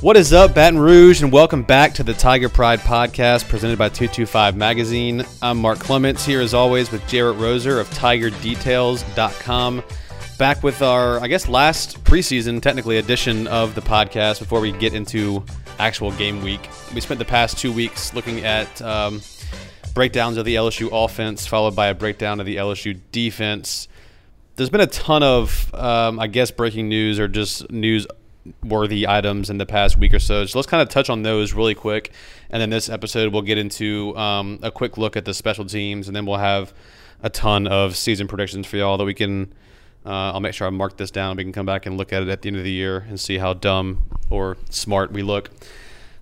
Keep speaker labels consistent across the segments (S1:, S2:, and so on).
S1: What is up, Baton Rouge, and welcome back to the Tiger Pride podcast presented by 225 Magazine. I'm Mark Clements here as always with Jarrett Roser of TigerDetails.com. Back with our, I guess, last preseason, technically, edition of the podcast before we get into actual game week. We spent the past two weeks looking at um, breakdowns of the LSU offense, followed by a breakdown of the LSU defense. There's been a ton of, um, I guess, breaking news or just news worthy items in the past week or so. So let's kind of touch on those really quick. And then this episode, we'll get into um, a quick look at the special teams, and then we'll have a ton of season predictions for y'all that we can. Uh, I'll make sure I mark this down. We can come back and look at it at the end of the year and see how dumb or smart we look.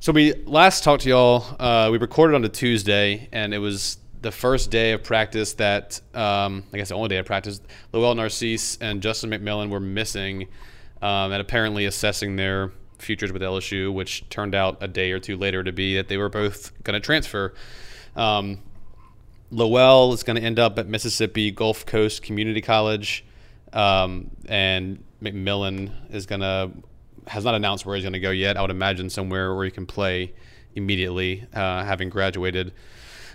S1: So we last talked to y'all. Uh, we recorded on a Tuesday, and it was the first day of practice that um, I guess the only day of practice. Lowell Narcisse and Justin McMillan were missing um, and apparently assessing their futures with LSU, which turned out a day or two later to be that they were both going to transfer. Um, Lowell is going to end up at Mississippi Gulf Coast Community College, um, and McMillan is going to has not announced where he's going to go yet. I would imagine somewhere where he can play immediately, uh, having graduated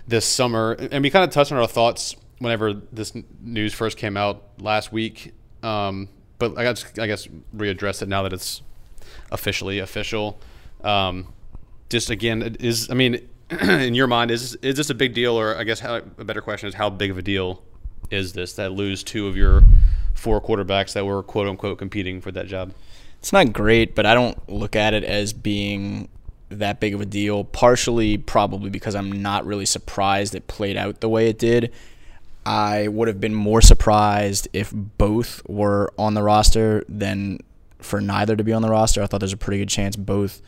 S1: this summer. And we kind of touched on our thoughts whenever this news first came out last week. Um, but I guess I guess readdress it now that it's officially official. Um, just again, is I mean, in your mind, is is this a big deal, or I guess how, a better question is how big of a deal is this that lose two of your four quarterbacks that were quote unquote competing for that job?
S2: It's not great, but I don't look at it as being that big of a deal. Partially, probably because I'm not really surprised it played out the way it did. I would have been more surprised if both were on the roster than for neither to be on the roster. I thought there's a pretty good chance both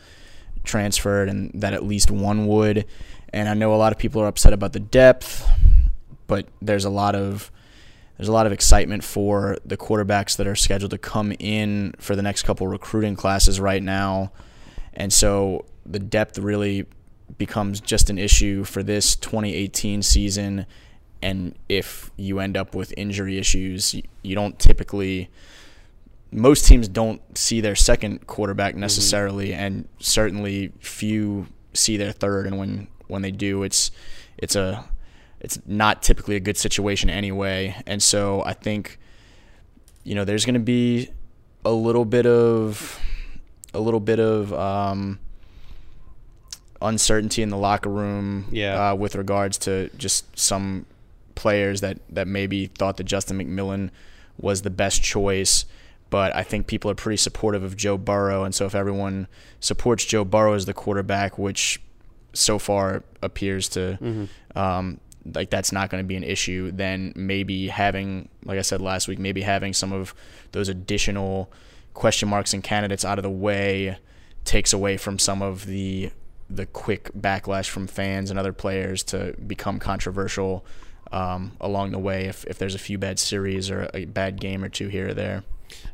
S2: transferred and that at least one would. And I know a lot of people are upset about the depth, but there's a lot of there's a lot of excitement for the quarterbacks that are scheduled to come in for the next couple recruiting classes right now. And so the depth really becomes just an issue for this 2018 season and if you end up with injury issues, you don't typically most teams don't see their second quarterback mm-hmm. necessarily mm-hmm. and certainly few see their third and when when they do it's it's a it's not typically a good situation anyway and so I think you know there's going to be a little bit of a little bit of um, uncertainty in the locker room
S1: yeah.
S2: uh, with regards to just some players that that maybe thought that Justin McMillan was the best choice. But I think people are pretty supportive of Joe Burrow, and so if everyone supports Joe Burrow as the quarterback, which so far appears to mm-hmm. um, like that's not going to be an issue, then maybe having, like I said last week, maybe having some of those additional question marks and candidates out of the way takes away from some of the the quick backlash from fans and other players to become controversial um, along the way if, if there's a few bad series or a bad game or two here or there.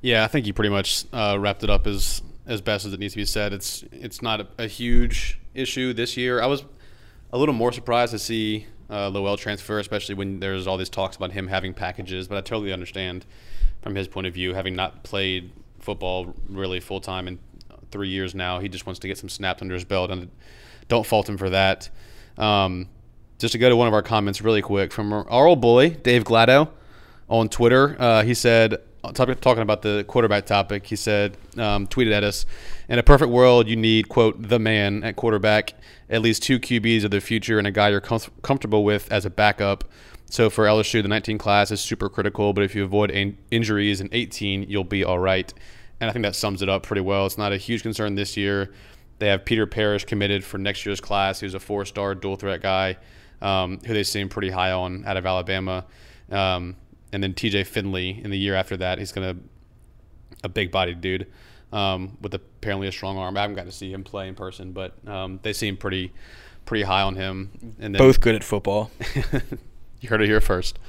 S1: Yeah, I think you pretty much uh, wrapped it up as as best as it needs to be said. It's it's not a, a huge issue this year. I was a little more surprised to see uh, Lowell transfer, especially when there's all these talks about him having packages. But I totally understand from his point of view, having not played football really full time in three years now, he just wants to get some snaps under his belt, and don't fault him for that. Um, just to go to one of our comments really quick from our old boy Dave Glado on Twitter. Uh, he said, talking about the quarterback topic, he said, um, tweeted at us, in a perfect world, you need quote the man at quarterback, at least two QBs of the future, and a guy you're com- comfortable with as a backup. So for LSU, the 19 class is super critical, but if you avoid in- injuries in 18, you'll be all right. And I think that sums it up pretty well. It's not a huge concern this year. They have Peter Parrish committed for next year's class. He's a four-star dual threat guy um, who they seem pretty high on out of Alabama. Um, and then TJ Finley in the year after that, he's going to a big bodied dude um, with apparently a strong arm. I haven't got to see him play in person, but um, they seem pretty pretty high on him.
S2: And then, both good at football.
S1: you heard it here first.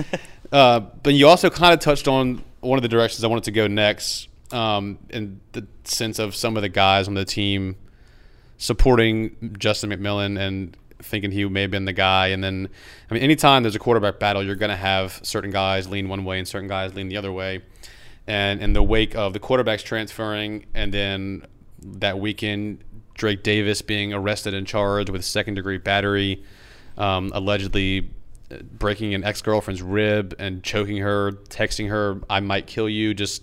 S1: uh, but you also kind of touched on one of the directions I wanted to go next, um, in the sense of some of the guys on the team supporting Justin McMillan and thinking he may have been the guy. And then, I mean, anytime there's a quarterback battle, you're going to have certain guys lean one way and certain guys lean the other way. And in the wake of the quarterbacks transferring and then that weekend, Drake Davis being arrested and charged with second degree battery, um, allegedly uh, breaking an ex girlfriend's rib and choking her, texting her, I might kill you, just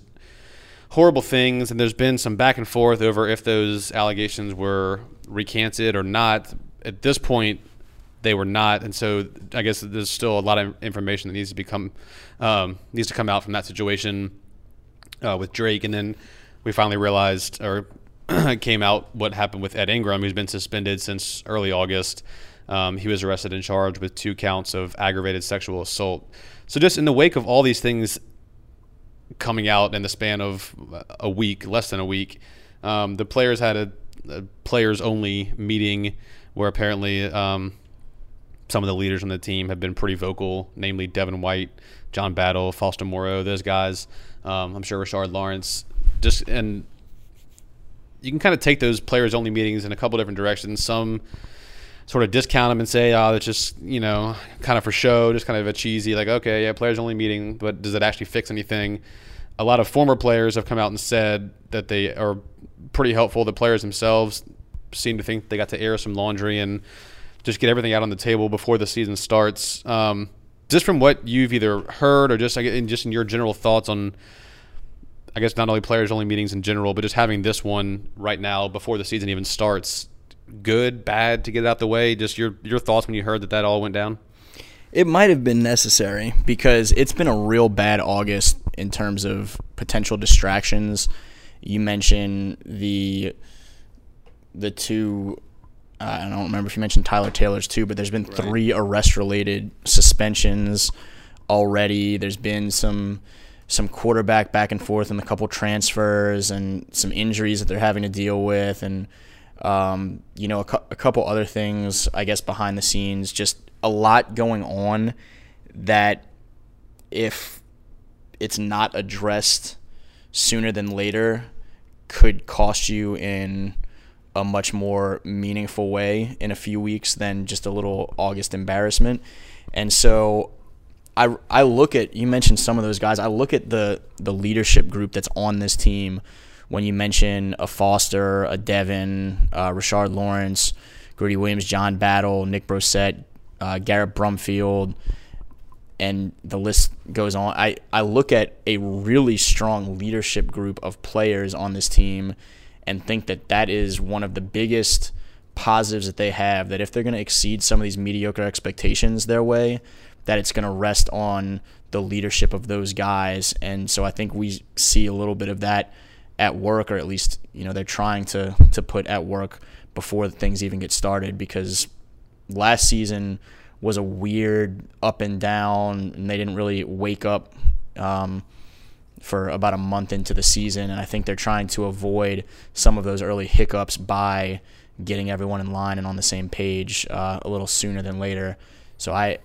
S1: horrible things. And there's been some back and forth over if those allegations were recanted or not. At this point, they were not, and so I guess there's still a lot of information that needs to become um, needs to come out from that situation uh, with Drake, and then we finally realized or came out what happened with Ed Ingram, who's been suspended since early August. Um, he was arrested and charged with two counts of aggravated sexual assault. So just in the wake of all these things coming out in the span of a week, less than a week, um, the players had a, a players only meeting where apparently um, some of the leaders on the team have been pretty vocal, namely Devin White, John Battle, Foster Moreau, those guys. Um, I'm sure Rashard Lawrence. Just and you can kind of take those players only meetings in a couple different directions. Some sort of discount them and say, oh, it's just, you know, kind of for show, just kind of a cheesy, like, okay, yeah, players only meeting, but does it actually fix anything? A lot of former players have come out and said that they are pretty helpful. The players themselves seem to think they got to air some laundry and just get everything out on the table before the season starts. Um, just from what you've either heard or just in just in your general thoughts on, I guess not only players only meetings in general, but just having this one right now before the season even starts. Good, bad to get it out the way. Just your your thoughts when you heard that that all went down.
S2: It might have been necessary because it's been a real bad August in terms of potential distractions. You mentioned the the two uh, I don't remember if you mentioned Tyler Taylor's too, but there's been right. three arrest related suspensions already. There's been some some quarterback back and forth and a couple transfers and some injuries that they're having to deal with and um, you know a, cu- a couple other things I guess behind the scenes just a lot going on that if it's not addressed sooner than later could cost you in a much more meaningful way in a few weeks than just a little August embarrassment. And so I, I look at you mentioned some of those guys. I look at the the leadership group that's on this team. When you mention a Foster, a Devin, uh, Rashard Lawrence, Greedy Williams, John Battle, Nick Brossette, uh, Garrett Brumfield, and the list goes on. I, I look at a really strong leadership group of players on this team and think that that is one of the biggest positives that they have. That if they're going to exceed some of these mediocre expectations their way, that it's going to rest on the leadership of those guys. And so I think we see a little bit of that at work, or at least you know they're trying to to put at work before things even get started because last season was a weird up and down, and they didn't really wake up. Um, for about a month into the season, and I think they're trying to avoid some of those early hiccups by getting everyone in line and on the same page uh, a little sooner than later. So I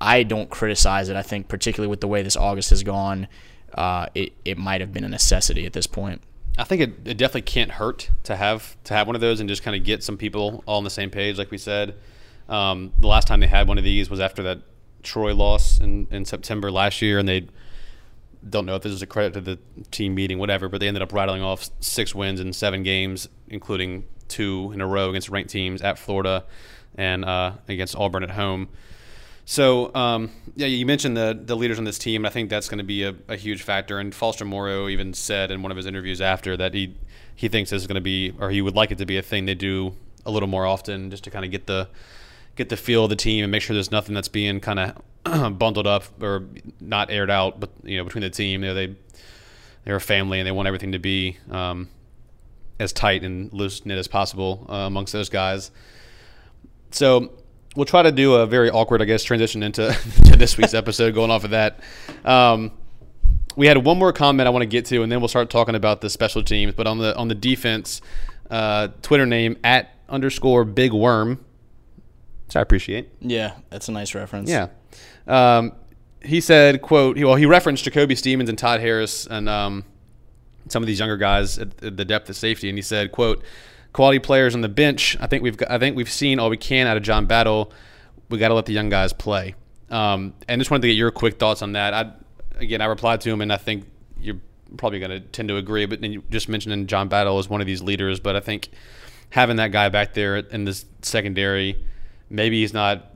S2: I don't criticize it. I think particularly with the way this August has gone, uh, it it might have been a necessity at this point.
S1: I think it, it definitely can't hurt to have to have one of those and just kind of get some people all on the same page, like we said. Um, the last time they had one of these was after that Troy loss in, in September last year, and they don't know if this is a credit to the team meeting, whatever, but they ended up rattling off six wins in seven games, including two in a row against ranked teams at Florida and uh, against Auburn at home. So, um, yeah, you mentioned the the leaders on this team. I think that's going to be a, a, huge factor. And Foster Moreau even said in one of his interviews after that he he thinks this is going to be, or he would like it to be a thing they do a little more often, just to kind of get the get the feel of the team and make sure there's nothing that's being kind of bundled up or not aired out, but you know between the team, you know, they they're a family and they want everything to be um, as tight and loose knit as possible uh, amongst those guys. So we'll try to do a very awkward, I guess, transition into this week's episode. Going off of that, um, we had one more comment I want to get to, and then we'll start talking about the special teams. But on the on the defense, uh, Twitter name at underscore Big Worm which I appreciate.
S2: Yeah, that's a nice reference.
S1: Yeah. Um, he said, "quote Well, he referenced Jacoby Stevens and Todd Harris and um, some of these younger guys at, the depth of safety, and he said, "quote Quality players on the bench. I think we've got, I think we've seen all we can out of John Battle. We got to let the young guys play." Um, and just wanted to get your quick thoughts on that. I again, I replied to him, and I think you're probably going to tend to agree. But then you just mentioning John Battle as one of these leaders, but I think having that guy back there in this secondary, maybe he's not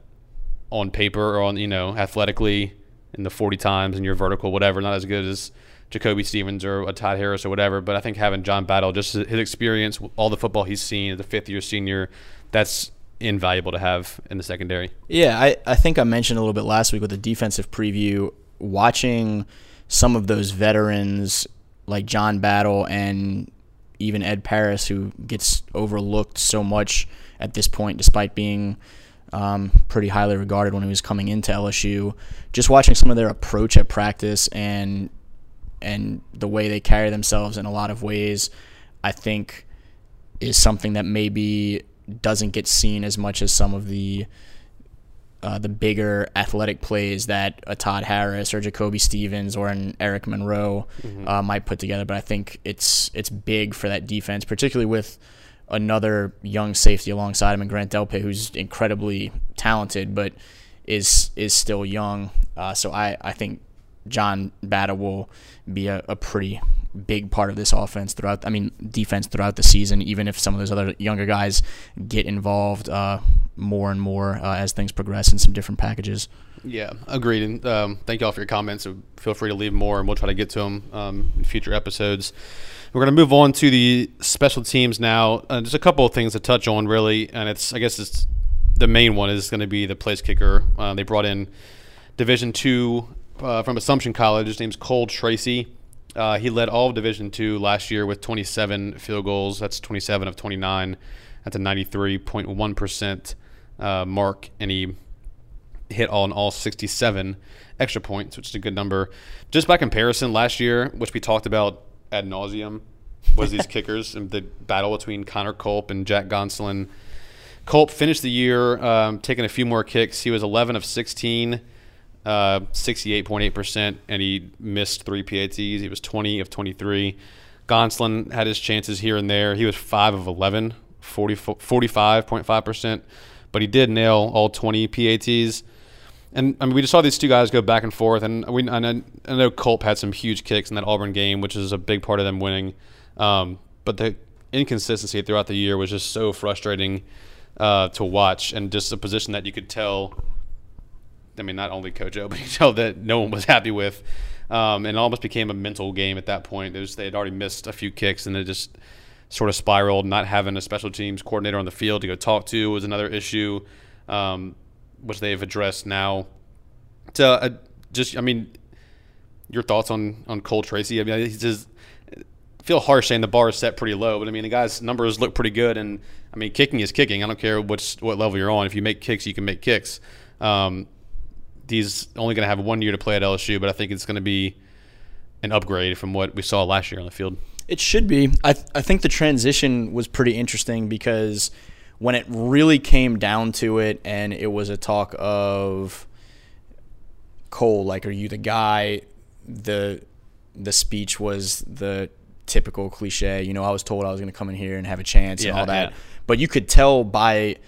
S1: on paper or on you know athletically in the 40 times and your vertical whatever, not as good as Jacoby Stevens or a Todd Harris or whatever. But I think having John Battle, just his experience, all the football he's seen as a fifth year senior, that's invaluable to have in the secondary.
S2: Yeah, I, I think I mentioned a little bit last week with the defensive preview, watching some of those veterans like John Battle and even Ed Paris, who gets overlooked so much at this point, despite being um, pretty highly regarded when he was coming into LSU. Just watching some of their approach at practice and and the way they carry themselves in a lot of ways, I think is something that maybe doesn't get seen as much as some of the uh, the bigger athletic plays that a Todd Harris or Jacoby Stevens or an Eric Monroe mm-hmm. uh, might put together. But I think it's it's big for that defense, particularly with another young safety alongside him, and Grant Delpit, who's incredibly talented, but is is still young. Uh, so I, I think John Battle will be a, a, pretty big part of this offense throughout. I mean, defense throughout the season. Even if some of those other younger guys get involved uh, more and more uh, as things progress in some different packages.
S1: Yeah, agreed. And um, thank you all for your comments. Feel free to leave more, and we'll try to get to them um, in future episodes. We're going to move on to the special teams now. Uh, just a couple of things to touch on, really, and it's I guess it's the main one is going to be the place kicker. Uh, they brought in Division two uh, from Assumption College. His name's Cole Tracy. Uh, he led all of Division two last year with 27 field goals. That's 27 of 29. That's a 93.1 percent uh, mark, and he hit on all 67 extra points, which is a good number. Just by comparison, last year, which we talked about ad nauseum was these kickers and the battle between Connor Culp and Jack Gonsoulin. Culp finished the year um, taking a few more kicks. He was 11 of 16, uh, 68.8%, and he missed three PATs. He was 20 of 23. Gonsolin had his chances here and there. He was 5 of 11, 40, 45.5%, but he did nail all 20 PATs and I mean, we just saw these two guys go back and forth, and we I know, I know Culp had some huge kicks in that Auburn game, which is a big part of them winning. Um, but the inconsistency throughout the year was just so frustrating uh, to watch, and just a position that you could tell. I mean, not only Coach O, but you tell that no one was happy with, um, and it almost became a mental game at that point. Was, they had already missed a few kicks, and it just sort of spiraled. Not having a special teams coordinator on the field to go talk to was another issue. Um, which they've addressed now. To uh, just, I mean, your thoughts on on Cole Tracy? I mean, he's just feel harsh saying the bar is set pretty low, but I mean the guy's numbers look pretty good, and I mean kicking is kicking. I don't care which what level you're on. If you make kicks, you can make kicks. Um, he's only going to have one year to play at LSU, but I think it's going to be an upgrade from what we saw last year on the field.
S2: It should be. I th- I think the transition was pretty interesting because when it really came down to it and it was a talk of Cole, like, are you the guy? The the speech was the typical cliche. You know, I was told I was going to come in here and have a chance yeah, and all that. Yeah. But you could tell by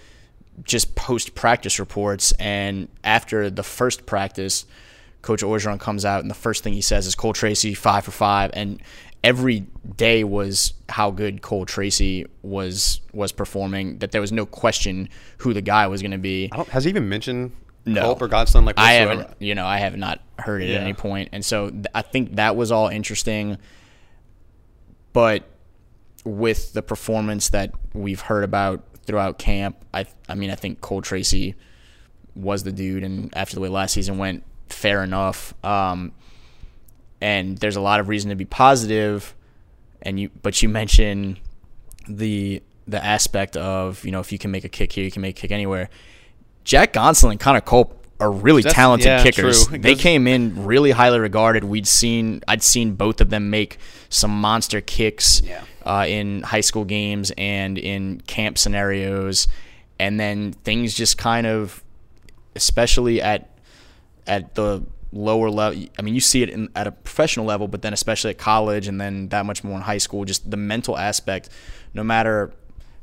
S2: just post practice reports and after the first practice, Coach Orgeron comes out and the first thing he says is Cole Tracy five for five, and every day was how good Cole Tracy was was performing. That there was no question who the guy was going to be.
S1: has he even mentioned no. Culp or Gonsoulin? Like
S2: I haven't, you know, I have not heard it yeah. at any point, and so th- I think that was all interesting. But with the performance that we've heard about throughout camp, I I mean, I think Cole Tracy was the dude, and after the way last season went, fair enough. Um, and there's a lot of reason to be positive. And you but you mention the the aspect of you know if you can make a kick here you can make a kick anywhere. Jack gonsoulin and connor culp are really That's, talented yeah, kickers. They came in really highly regarded. We'd seen i'd seen both of them make some monster kicks yeah. uh, in high school games and in camp scenarios. And then things just kind of especially at at the lower level. I mean, you see it in, at a professional level, but then especially at college, and then that much more in high school. Just the mental aspect. No matter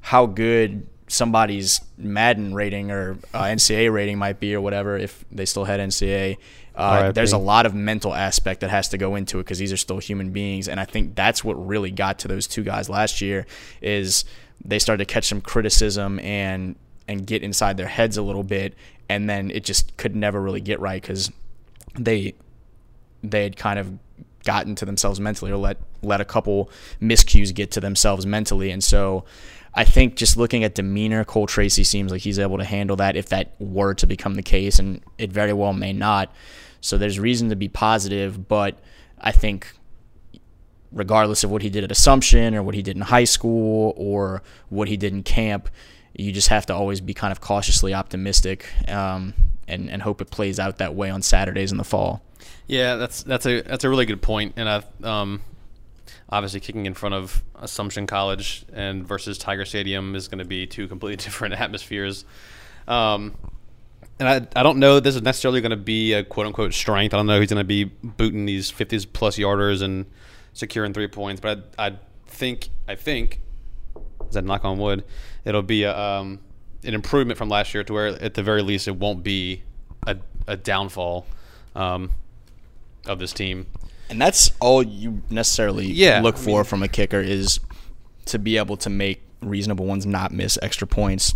S2: how good somebody's Madden rating or uh, NCAA rating might be, or whatever, if they still had NCAA, Uh, there's a lot of mental aspect that has to go into it because these are still human beings, and I think that's what really got to those two guys last year is they started to catch some criticism and and get inside their heads a little bit, and then it just could never really get right because they they had kind of gotten to themselves mentally or let let a couple miscues get to themselves mentally and so I think just looking at demeanor, Cole Tracy seems like he's able to handle that if that were to become the case, and it very well may not. So there's reason to be positive, but I think regardless of what he did at Assumption or what he did in high school or what he did in camp, you just have to always be kind of cautiously optimistic um, and and hope it plays out that way on Saturdays in the fall.
S1: Yeah, that's that's a that's a really good point, and I um, obviously kicking in front of Assumption College and versus Tiger Stadium is going to be two completely different atmospheres. Um, and I, I don't know this is necessarily going to be a quote unquote strength. I don't know he's going to be booting these 50s plus yarders and securing three points, but I, I think I think is that knock on wood, it'll be a, um, an improvement from last year to where at the very least it won't be a, a downfall um, of this team.
S2: And that's all you necessarily
S1: Yeah,
S2: look
S1: I
S2: for
S1: mean-
S2: from a kicker is to be able to make reasonable ones not miss extra points.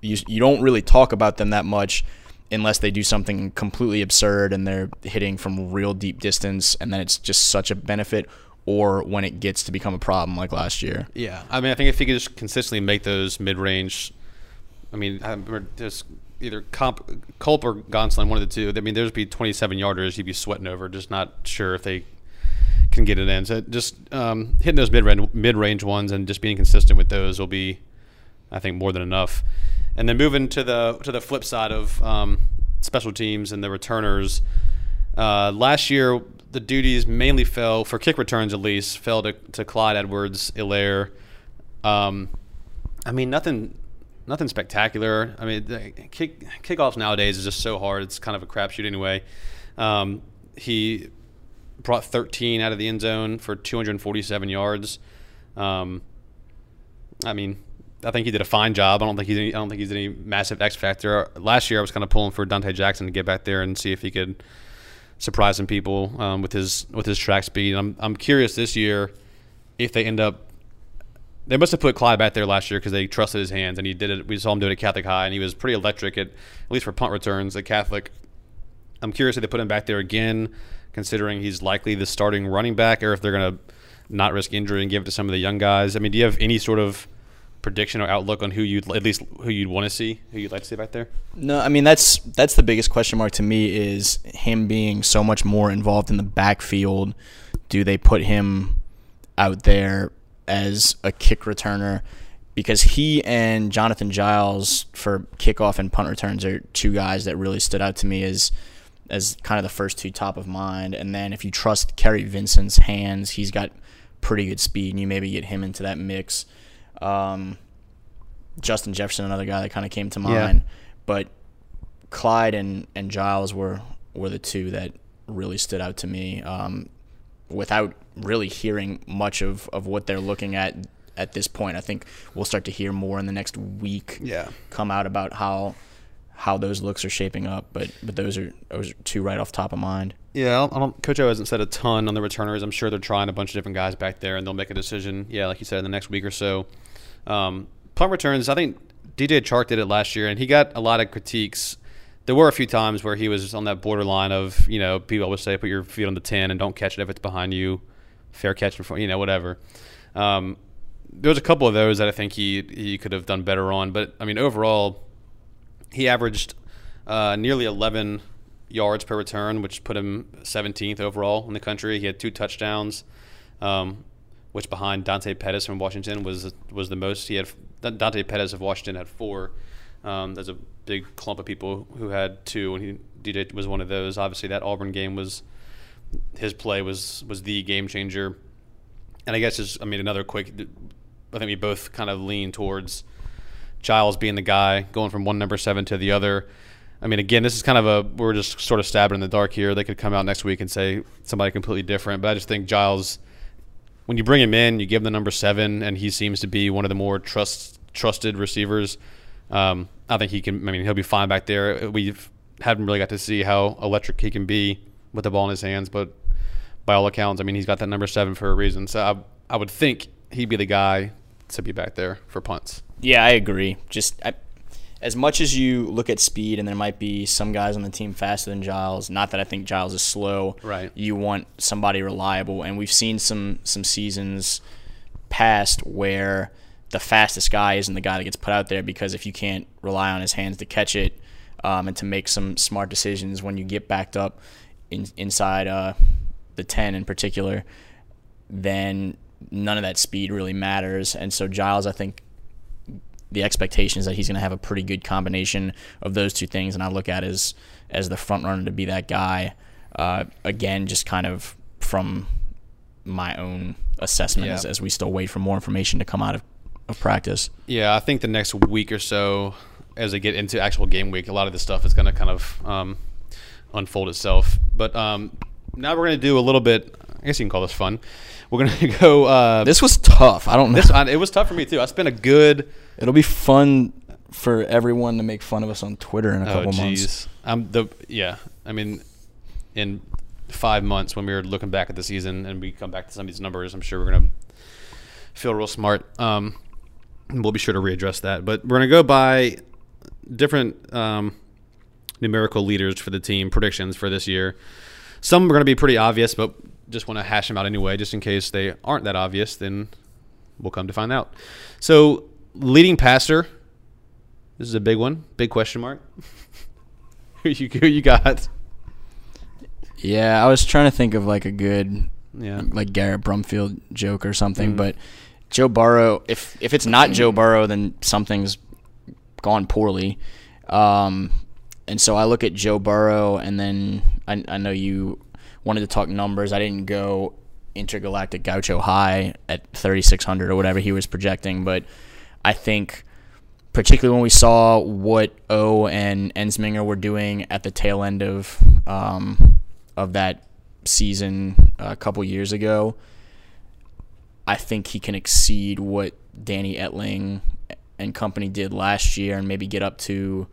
S2: You you don't really talk about them that much unless they do something completely absurd and they're hitting from real deep distance and then it's just such a benefit or when it gets to become a problem like last year.
S1: Yeah, I mean, I think if he could just consistently make those mid-range, I mean, there's either Comp, Culp or Gonsoulin, one of the two. I mean, there's be 27 yarders you'd be sweating over, just not sure if they can get it in. So just um, hitting those mid-range, mid-range ones and just being consistent with those will be, I think, more than enough. And then moving to the to the flip side of um, special teams and the returners. Uh, last year, the duties mainly fell for kick returns, at least, fell to, to Clyde Edwards, Helaire. Um, I mean, nothing, nothing spectacular. I mean, kick kickoffs nowadays is just so hard. It's kind of a crapshoot anyway. Um, he brought 13 out of the end zone for 247 yards. Um, I mean, I think he did a fine job. I don't think he's any, I don't think he's any massive X factor. Last year, I was kind of pulling for Dante Jackson to get back there and see if he could surprise some people um, with his with his track speed. I'm I'm curious this year if they end up. They must have put Clyde back there last year because they trusted his hands, and he did it. We saw him do it at Catholic High, and he was pretty electric at at least for punt returns at Catholic. I'm curious if they put him back there again, considering he's likely the starting running back, or if they're going to not risk injury and give it to some of the young guys. I mean, do you have any sort of prediction or outlook on who you'd at least who you'd want to see, who you'd like to see back there?
S2: No, I mean that's that's the biggest question mark to me is him being so much more involved in the backfield. Do they put him out there as a kick returner? Because he and Jonathan Giles for kickoff and punt returns are two guys that really stood out to me as as kind of the first two top of mind. And then if you trust Kary Vincent's hands, he's got pretty good speed, and you maybe get him into that mix. Um, Justin Jefferson, another guy that kind of came to
S1: Yeah.
S2: mind, but Clyde and, and Giles were were the two that really stood out to me. Um, without really hearing much of, of what they're looking at at this point, I think we'll start to hear more in the next week.
S1: Yeah.
S2: come out about how how those looks are shaping up. But but those are those are two right off top of mind.
S1: Yeah, I don't, Coach O hasn't said a ton on the returners. I'm sure they're trying a bunch of different guys back there, and they'll make a decision. Yeah, like you said, in the next week or so. Um, punt returns. I think DJ Chark did it last year, and he got a lot of critiques. There were a few times where he was on that borderline of, you know, people always say put your feet on the ten and don't catch it if it's behind you, fair catch front, you know, whatever. Um, there was a couple of those that I think he he could have done better on, but I mean overall, he averaged uh, nearly 11 yards per return, which put him 17th overall in the country. He had two touchdowns, um, which behind Dante Pettis from Washington was was the most. He had Dante Pettis of Washington had four. Um, there's a big clump of people who had two, and he DJ was one of those. Obviously, that Auburn game was his play was was the game changer. And I guess just I mean another quick. I think we both kind of lean towards Giles being the guy, going from one number seven to the other. I mean, again, this is kind of a we're just sort of stabbing in the dark here. They could come out next week and say somebody completely different, but I just think Giles, when you bring him in, you give him the number seven, and he seems to be one of the more trust trusted receivers. Um, I think he can. I mean, he'll be fine back there. We've haven't really got to see how electric he can be with the ball in his hands, but by all accounts, I mean he's got that number seven for a reason. So I, I would think he'd be the guy to be back there for punts.
S2: Yeah, I agree. Just I, as much as you look at speed, and there might be some guys on the team faster than Giles. Not that I think Giles is slow.
S1: Right.
S2: You want somebody reliable, and we've seen some some seasons past where the fastest guy isn't the guy that gets put out there because if you can't rely on his hands to catch it um, and to make some smart decisions when you get backed up in, inside uh, the 10 in particular, then none of that speed really matters. And so Giles, I think the expectation is that he's going to have a pretty good combination of those two things, and I look at as as the front runner to be that guy. Uh, again, just kind of from my own assessment
S1: Yeah.
S2: as, as we still wait for more information to come out of, of practice.
S1: Yeah, I think the next week or so, as they get into actual game week, a lot of this stuff is going to kind of um, unfold itself. But um, now we're going to do a little bit. I guess you can call this fun. We're going to go. Uh,
S2: This was tough. I don't know.
S1: this I, it was tough for me too. I spent a good.
S2: It'll be fun for everyone to make fun of us on Twitter in a
S1: Oh
S2: couple months.
S1: I'm the yeah. I mean, in five months when we were looking back at the season and we come back to some of these numbers, I'm sure we're gonna feel real smart. Um, we'll be sure to readdress that. But we're gonna go by different um, numerical leaders for the team predictions for this year. Some are gonna be pretty obvious, but just want to hash them out anyway, just in case they aren't that obvious. Then we'll come to find out. So leading passer. This is a big one. Big question mark. who you who you got?
S2: Yeah, I was trying to think of like a good
S1: Yeah.
S2: like Garrett Brumfield joke or something,
S1: Mm.
S2: but Joe Burrow, if if it's not Joe Burrow, then something's gone poorly. Um, and so I look at Joe Burrow, and then I, I know you wanted to talk numbers. I didn't go intergalactic Gaucho high at 3600 or whatever he was projecting, but I think particularly when we saw what O and Ensminger were doing at the tail end of um, of that season a couple years ago, I think he can exceed what Danny Etling and company did last year and maybe get up to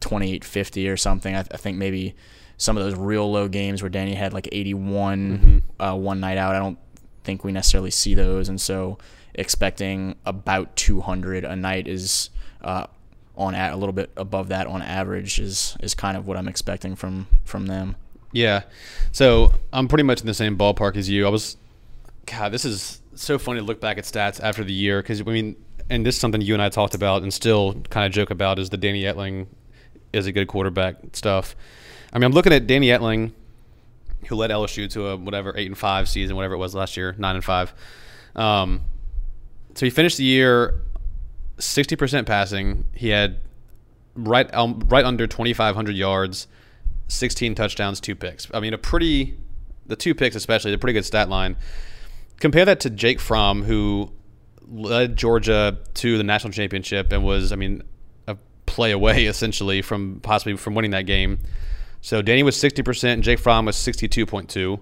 S2: 2850 or something. I, I think maybe some of those real low games where Danny had like 81 uh, one night out. I don't think we necessarily see those, and so expecting about 200 a night is uh, on a, a little bit above that on average is is kind of what I'm expecting from from them.
S1: Yeah. So I'm pretty much in the same ballpark as you. I was, God, this is so funny to look back at stats after the year because I mean, and this is something you and I talked about and still kind of joke about is the Danny Etling is a good quarterback stuff. I mean, I'm looking at Danny Etling, who led LSU to a whatever eight and five season, whatever it was last year, nine and five. Um, so he finished the year 60% passing. He had right um, right under 2,500 yards, 16 touchdowns, two picks. I mean, a pretty the two picks especially, a pretty good stat line. Compare that to Jake Fromm, who led Georgia to the national championship and was, I mean, a play away essentially from possibly from winning that game. So Danny was 60%, and Jake Fromm was 62.2.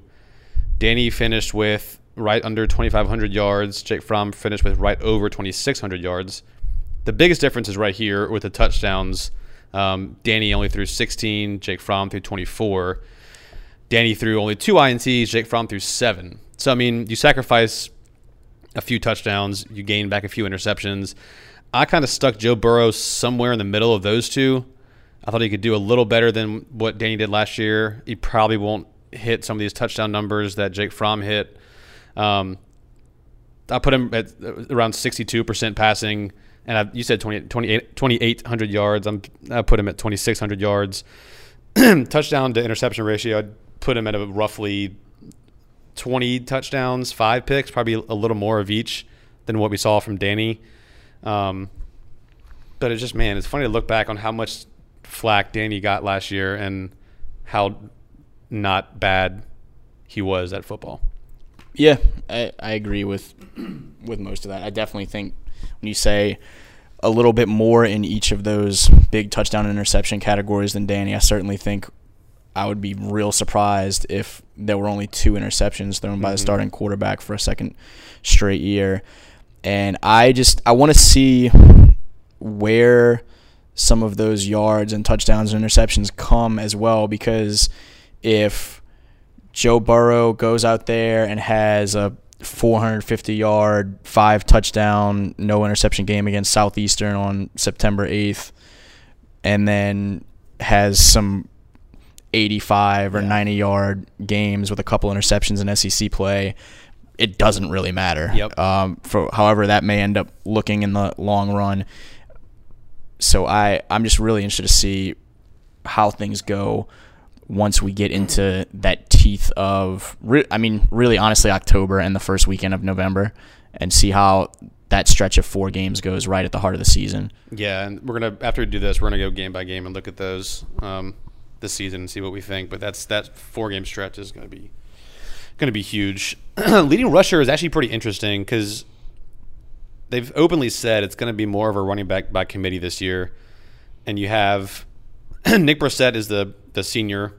S1: Danny finished with right under 2,500 yards. Jake Fromm finished with right over 2,600 yards. The biggest difference is right here with the touchdowns. Um, Danny only threw 16. Jake Fromm threw 24. Danny threw only two ints. Jake Fromm threw seven. So I mean, you sacrifice a few touchdowns, you gain back a few interceptions. I kind of stuck Joe Burrow somewhere in the middle of those two. I thought he could do a little better than what Danny did last year. He probably won't hit some of these touchdown numbers that Jake Fromm hit. Um, I put him at around 62% passing, and I, you said 20, 28 2,800 yards. I'm, I put him at 2,600 yards. touchdown to interception ratio, I'd put him at a roughly 20 touchdowns, five picks, probably a little more of each than what we saw from Danny. Um, but it's just, man, it's funny to look back on how much flack Danny got last year and how not bad he was at football.
S2: Yeah, I, I agree with with most of that. I definitely think when you say a little bit more in each of those big touchdown interception categories than Danny, I certainly think I would be real surprised if there were only two interceptions thrown by the mm-hmm. starting quarterback for a second straight year. And I just I want to see where some of those yards and touchdowns and interceptions come as well because if Joe Burrow goes out there and has a 450 yard, five touchdown, no interception game against Southeastern on September 8th, and then has some 85 or
S1: Yeah.
S2: 90 yard games with a couple interceptions in SEC play, it doesn't really matter.
S1: Yep.
S2: Um, for however that may end up looking in the long run. So I I'm just really interested to see how things go once we get into that teeth of re- I mean really honestly October and the first weekend of November and see how that stretch of four games goes right at the heart of the season.
S1: Yeah, and we're gonna after we do this, we're gonna go game by game and look at those um, this season and see what we think. But that's that four game stretch is gonna be gonna be huge. Leading rusher is actually pretty interesting because they've openly said it's gonna be more of a running back by committee this year, and you have Nick Brossette is the the senior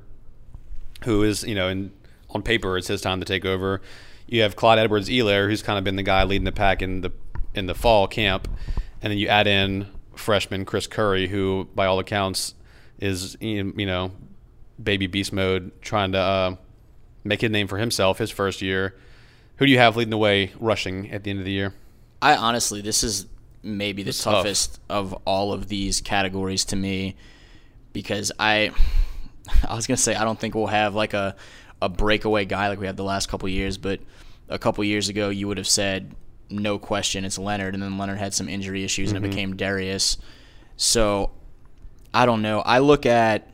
S1: who is you know in on paper it's his time to take over. You have Clyde Edwards Helaire, who's kind of been the guy leading the pack in the in the fall camp, and then you add in freshman Chris Curry, who by all accounts is you know baby beast mode, trying to uh, make a name for himself his first year. Who do you have leading the way rushing at the end of the year?
S2: I honestly, this is maybe the
S1: It's tough.
S2: toughest of all of these categories to me because I, I was gonna say I don't think we'll have like a, a breakaway guy like we had the last couple years, but a couple years ago you would have said no question it's Leonard, and then Leonard had some injury issues and it became Darius. So I don't know. I look at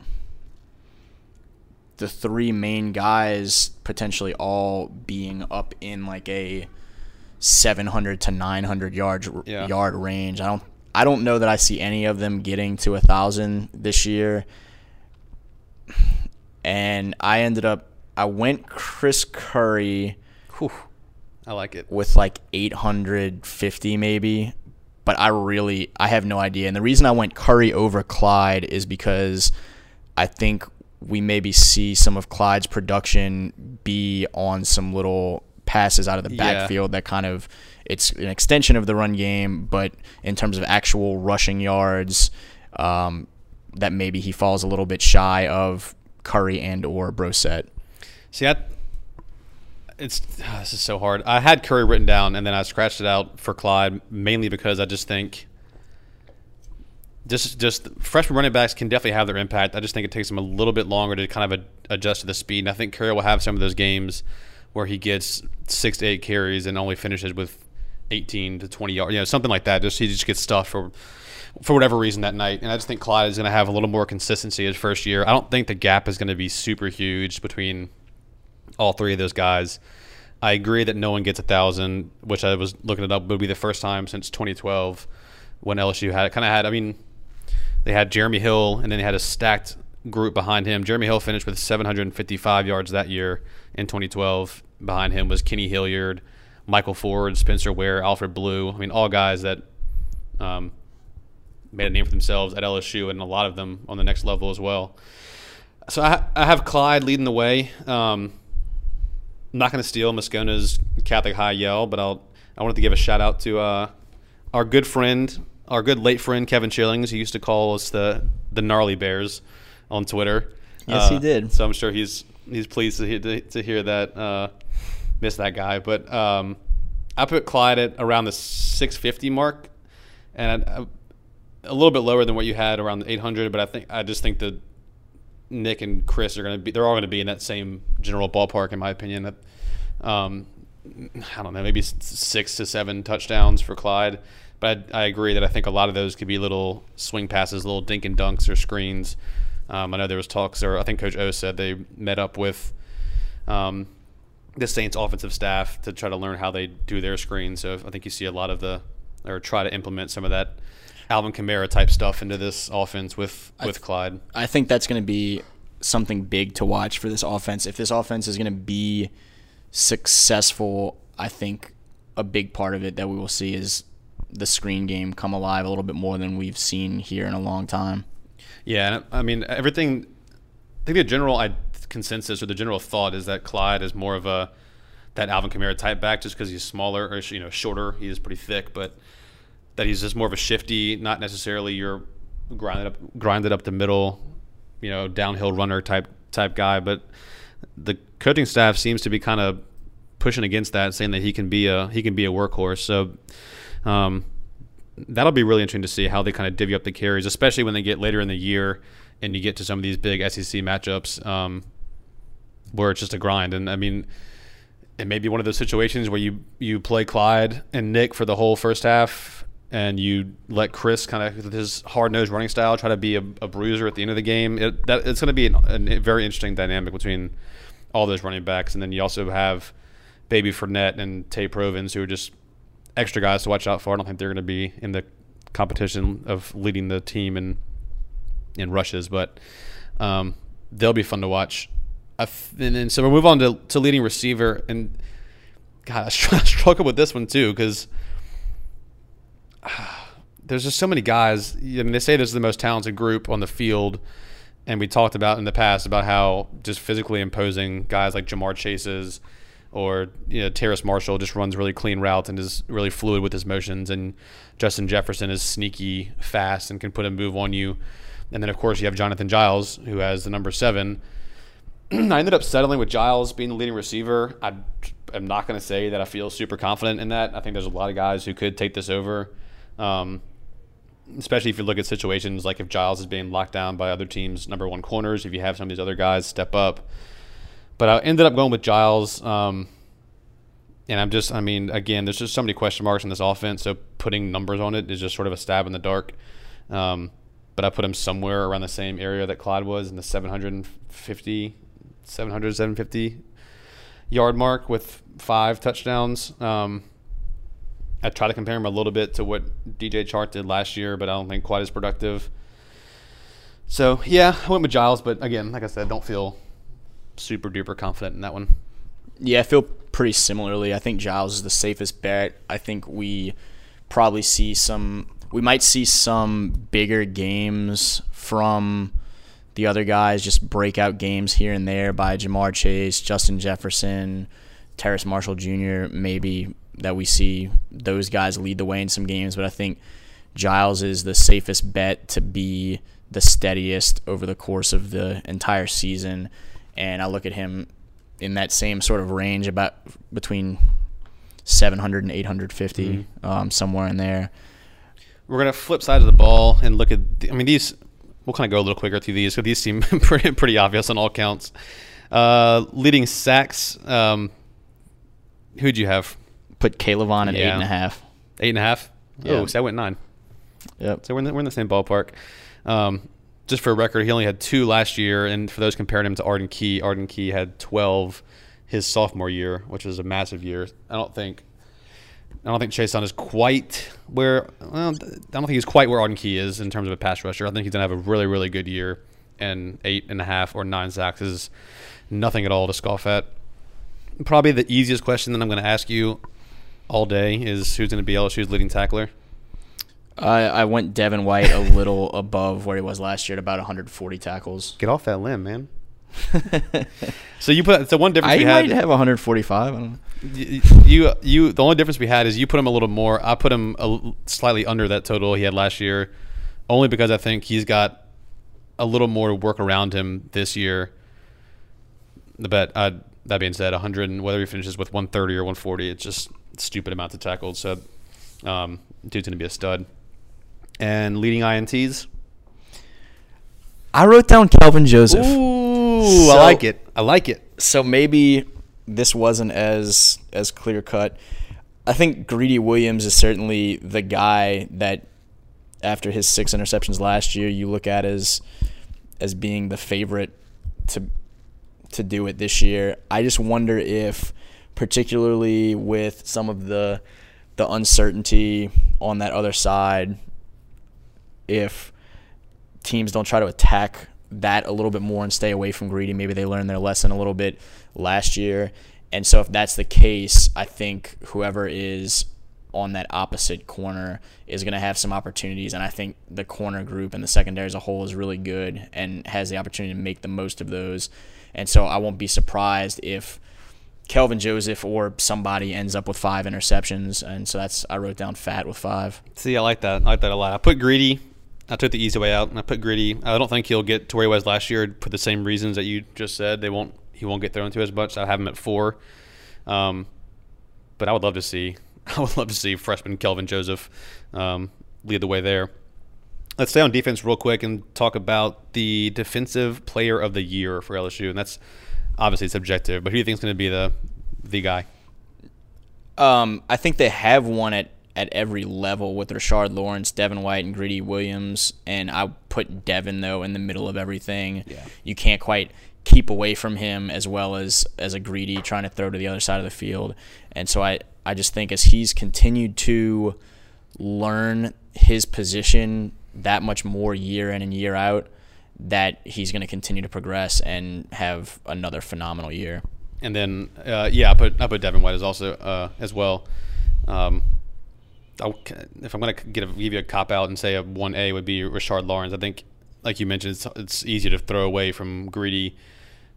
S2: the three main guys potentially all being up in like a 700 to 900 yard
S1: Yeah.
S2: yard range. I don't I don't know that I see any of them getting to a thousand this year. And I ended up I went Chris Curry
S1: Whew, I like it.
S2: with like 850 maybe but i really i have no idea and the reason i went curry over clyde is because i think we maybe see some of clyde's production be on some little passes out of the
S1: Yeah.
S2: backfield that kind of it's an extension of the run game but in terms of actual rushing yards um, that maybe he falls a little bit shy of curry and or brossette
S1: See, I, it's ah, this is so hard. I had Curry written down, and then I scratched it out for Clyde mainly because I just think just just freshman running backs can definitely have their impact. I just think it takes them a little bit longer to kind of a, adjust to the speed. And I think Curry will have some of those games where he gets six to eight carries and only finishes with 18 to 20 yards, you know, something like that. Just he just gets stuffed for for whatever reason that night. And I just think Clyde is going to have a little more consistency his first year. I don't think the gap is going to be super huge between all three of those guys. I agree that no one gets a thousand, which I was looking it up would be the first time since 2012 when LSU had kind of had. I mean, they had Jeremy Hill and then they had a stacked group behind him. Jeremy Hill finished with 755 yards that year in 2012. Behind him was Kenny Hilliard, Michael Ford, Spencer Ware, Alfred Blue. I mean, all guys that um, made a name for themselves at LSU, and a lot of them on the next level as well. So I, I have Clyde leading the way. Um, I'm not going to steal Moscona's Catholic High yell, but I'll I wanted to give a shout out to uh, our good friend, our good late friend Kevin Chillings. He used to call us the the gnarly bears on Twitter.
S2: Yes, he
S1: Uh,
S2: did.
S1: So I'm sure he's he's pleased to hear, to, to hear that. Uh, miss that guy, but um, I put Clyde at around the 650 mark, and I, a little bit lower than what you had around the 800. But I think I just think that Nick and Chris are going to be they're all going to be in that same general ballpark in my opinion. Um, I don't know, maybe six to seven touchdowns for Clyde. But I, I agree that I think a lot of those could be little swing passes, little dink and dunks or screens. Um, I know there was talks, or I think Coach O said they met up with um, the Saints offensive staff to try to learn how they do their screens. So I think you see a lot of the, or try to implement some of that Alvin Kamara type stuff into this offense with with Clyde.
S2: I think that's going to be something big to watch for this offense. If this offense is going to be successful, I think a big part of it that we will see is the screen game come alive a little bit more than we've seen here in a long time.
S1: Yeah, I mean everything. I think the general I, consensus or the general thought is that Clyde is more of a that Alvin Kamara type back, just because he's smaller or you know shorter. He is pretty thick, but that he's just more of a shifty, not necessarily your grinded up grinded up the middle, you know, downhill runner type type guy. But the coaching staff seems to be kind of pushing against that, saying that he can be a he can be a workhorse. So um, that'll be really interesting to see how they kind of divvy up the carries, especially when they get later in the year and you get to some of these big SEC matchups um, where it's just a grind. And I mean, it may be one of those situations where you you play Clyde and Nick for the whole first half, and you let Chris kind of with his hard nosed running style try to be a, a, bruiser at the end of the game. It, that, it's going to be an, a very interesting dynamic between all those running backs, and then you also have Baby Fournette and Tae Provens who are just extra guys to watch out for. I don't think they're going to be in the competition of leading the team in in rushes, but um, they'll be fun to watch. and then so we'll move on to, to leading receiver, and God, I struggle with this one too because there's just so many guys. I mean, they say this is the most talented group on the field, and we talked about in the past about how just physically imposing guys like Ja'Marr Chase's or you know Terrace Marshall just runs really clean routes and is really fluid with his motions, and Justin Jefferson is sneaky fast and can put a move on you. And then of course you have Jonathan Giles who has the number seven. I ended up settling with Giles being the leading receiver. I am not going to say that I feel super confident in that. I think there's a lot of guys who could take this over, um, especially if you look at situations like if Giles is being locked down by other teams' number one corners. If you have some of these other guys step up, but I ended up going with Giles. Um, and I'm just, I mean, again, there's just so many question marks in this offense. So putting numbers on it is just sort of a stab in the dark. Um, but I put him somewhere around the same area that Clyde was in the 750, 700, 750 yard mark with five touchdowns. Um, I try to compare him a little bit to what DJ Chark did last year, but I don't think quite as productive. So yeah, I went with Giles, but again, like I said, don't feel super duper confident in that one.
S2: Yeah, I feel pretty similarly. I think Giles is the safest bet. I think we probably see some. We might see some bigger games from the other guys, just breakout games here and there by Ja'Marr Chase, Justin Jefferson, Terrace Marshall Jr. Maybe that we see those guys lead the way in some games, but I think Giles is the safest bet to be the steadiest over the course of the entire season and I look at him in that same sort of range, about between 700 and 850, mm-hmm. um, somewhere in there.
S1: We're gonna flip side of the ball and look at. The, I mean, these. We'll kind of go a little quicker through these, because these seem pretty pretty obvious on all counts. Uh, leading sacks. Um, who'd you have?
S2: Put K'Lavon at yeah. eight and a half.
S1: Eight and a half. Yeah. Oh, so I went nine.
S2: Yep.
S1: So we're in the, we're in the same ballpark. Um, just for a record, he only had two last year, and for those comparing him to Arden Key, Arden Key had 12 his sophomore year, which was a massive year. I don't think I don't think Chaisson is quite where well, I don't think he's quite where Arden Key is in terms of a pass rusher. I think he's gonna have a really really good year, and eight and a half or nine sacks is nothing at all to scoff at. Probably the easiest question that I'm going to ask you all day is who's going to be LSU's leading tackler.
S2: I, I went Devin White a little above where he was last year at about 140 tackles.
S1: Get off that limb, man. so you put so one difference
S2: I
S1: we
S2: might have 145. I don't know.
S1: You, you the only difference we had is you put him a little more. I put him a, slightly under that total he had last year, only because I think he's got a little more work around him this year. The bet. That being said, 100 and whether he finishes with 130 or 140, it's just stupid amounts of tackles. So, um, dude's gonna be a stud and leading INTs?
S2: I wrote down Kelvin Joseph.
S1: Ooh, so, I like it. I like it.
S2: So maybe this wasn't as as clear cut. I think Greedy Williams is certainly the guy that after his six interceptions last year, you look at as as being the favorite to to do it this year. I just wonder if particularly with some of the the uncertainty on that other side if teams don't try to attack that a little bit more and stay away from greedy. Maybe they learned their lesson a little bit last year. And so if that's the case, I think whoever is on that opposite corner is going to have some opportunities. And I think the corner group and the secondary as a whole is really good and has the opportunity to make the most of those. And so I won't be surprised if Kelvin Joseph or somebody ends up with five interceptions. And so that's, I wrote down fat with five.
S1: See, I like that. I like that a lot. I put greedy I took the easy way out and I put Greedy. I don't think he'll get to where he was last year for the same reasons that you just said. They won't. He won't get thrown to as much. I have him at four. Um, but I would love to see. I would love to see freshman Kelvin Joseph um, lead the way there. Let's stay on defense real quick and talk about the defensive player of the year for LSU, and that's obviously subjective. But who do you think is going to be the the guy?
S2: Um, I think they have one at at every level with Rashard Lawrence, Devin White, and Greedy Williams. And I put Devin though in the middle of everything.
S1: Yeah.
S2: You can't quite keep away from him as well as as a greedy trying to throw to the other side of the field. And so I I just think as he's continued to learn his position that much more year in and year out, that he's going to continue to progress and have another phenomenal year.
S1: And then, uh, yeah, I put I put Devin White as also uh, as well. Um, I'll, if I'm going to give you a cop out and say a one A would be Rashard Lawrence. I think, like you mentioned, it's, it's easy to throw away from Greedy,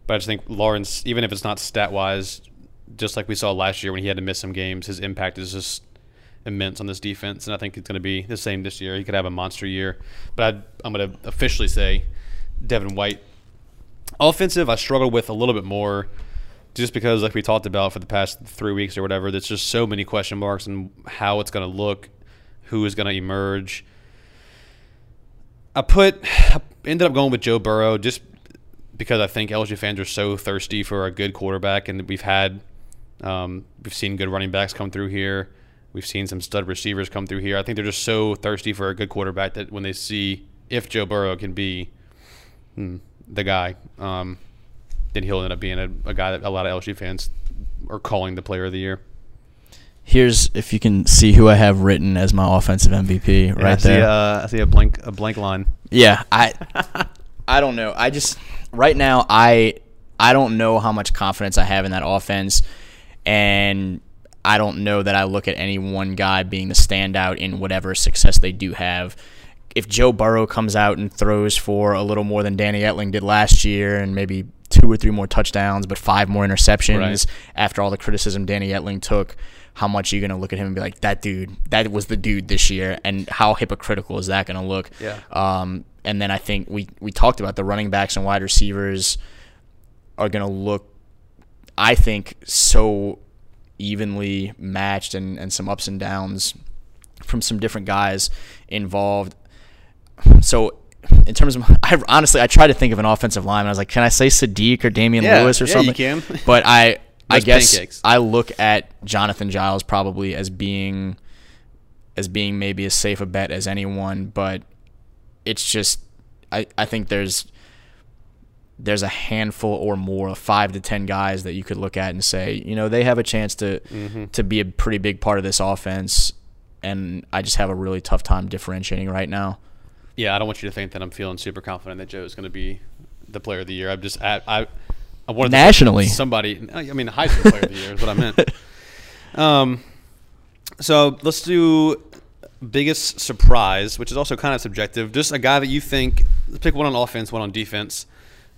S1: but I just think Lawrence, even if it's not stat wise, just like we saw last year when he had to miss some games, his impact is just immense on this defense, and I think it's going to be the same this year. He could have a monster year, but i am going to officially say Devin White. Offensive, I struggle with a little bit more, just because, like we talked about for the past three weeks or whatever, there's just so many question marks and how it's going to look, who is going to emerge. I put, I ended up going with Joe Burrow just because I think LSU fans are so thirsty for a good quarterback, and we've had, um, we've seen good running backs come through here. We've seen some stud receivers come through here. I think they're just so thirsty for a good quarterback that when they see if Joe Burrow can be the guy, um, then he'll end up being a, a, guy that a lot of LSU fans are calling the player of the year.
S2: Here's if you can see who I have written as my offensive MVP right I
S1: see,
S2: there.
S1: Uh, I see a blank a blank line.
S2: Yeah, I I don't know. I just right now I I don't know how much confidence I have in that offense, and I don't know that I look at any one guy being the standout in whatever success they do have. If Joe Burrow comes out and throws for a little more than Danny Etling did last year and maybe two or three more touchdowns, but five more interceptions right. after all the criticism Danny Etling took, how much are you going to look at him and be like, that dude, that was the dude this year? And how hypocritical is that going to look?
S1: Yeah.
S2: Um, and then I think we, we talked about the running backs and wide receivers are going to look, I think, so evenly matched and, and some ups and downs from some different guys involved. So in terms of, I honestly I tried to think of an offensive line. I was like, can I say Saahdiq or Damien
S1: yeah,
S2: Lewis or
S1: yeah,
S2: something?
S1: You can.
S2: but I I guess
S1: pancakes.
S2: I look at Jonathan Giles probably as being as being maybe as safe a bet as anyone. But it's just I I think there's there's a handful or more, five to ten guys that you could look at and say, you know, they have a chance to mm-hmm. to be a pretty big part of this offense. And I just have a really tough time differentiating right now.
S1: Yeah, I don't want you to think that I'm feeling super confident that Joe is going to be the player of the year. I'm just I I, I wanted
S2: nationally
S1: somebody. I mean, the Heisman player of the year is what I meant. Um, so let's do biggest surprise, which is also kind of subjective. Just a guy that you think. Pick one on offense, one on defense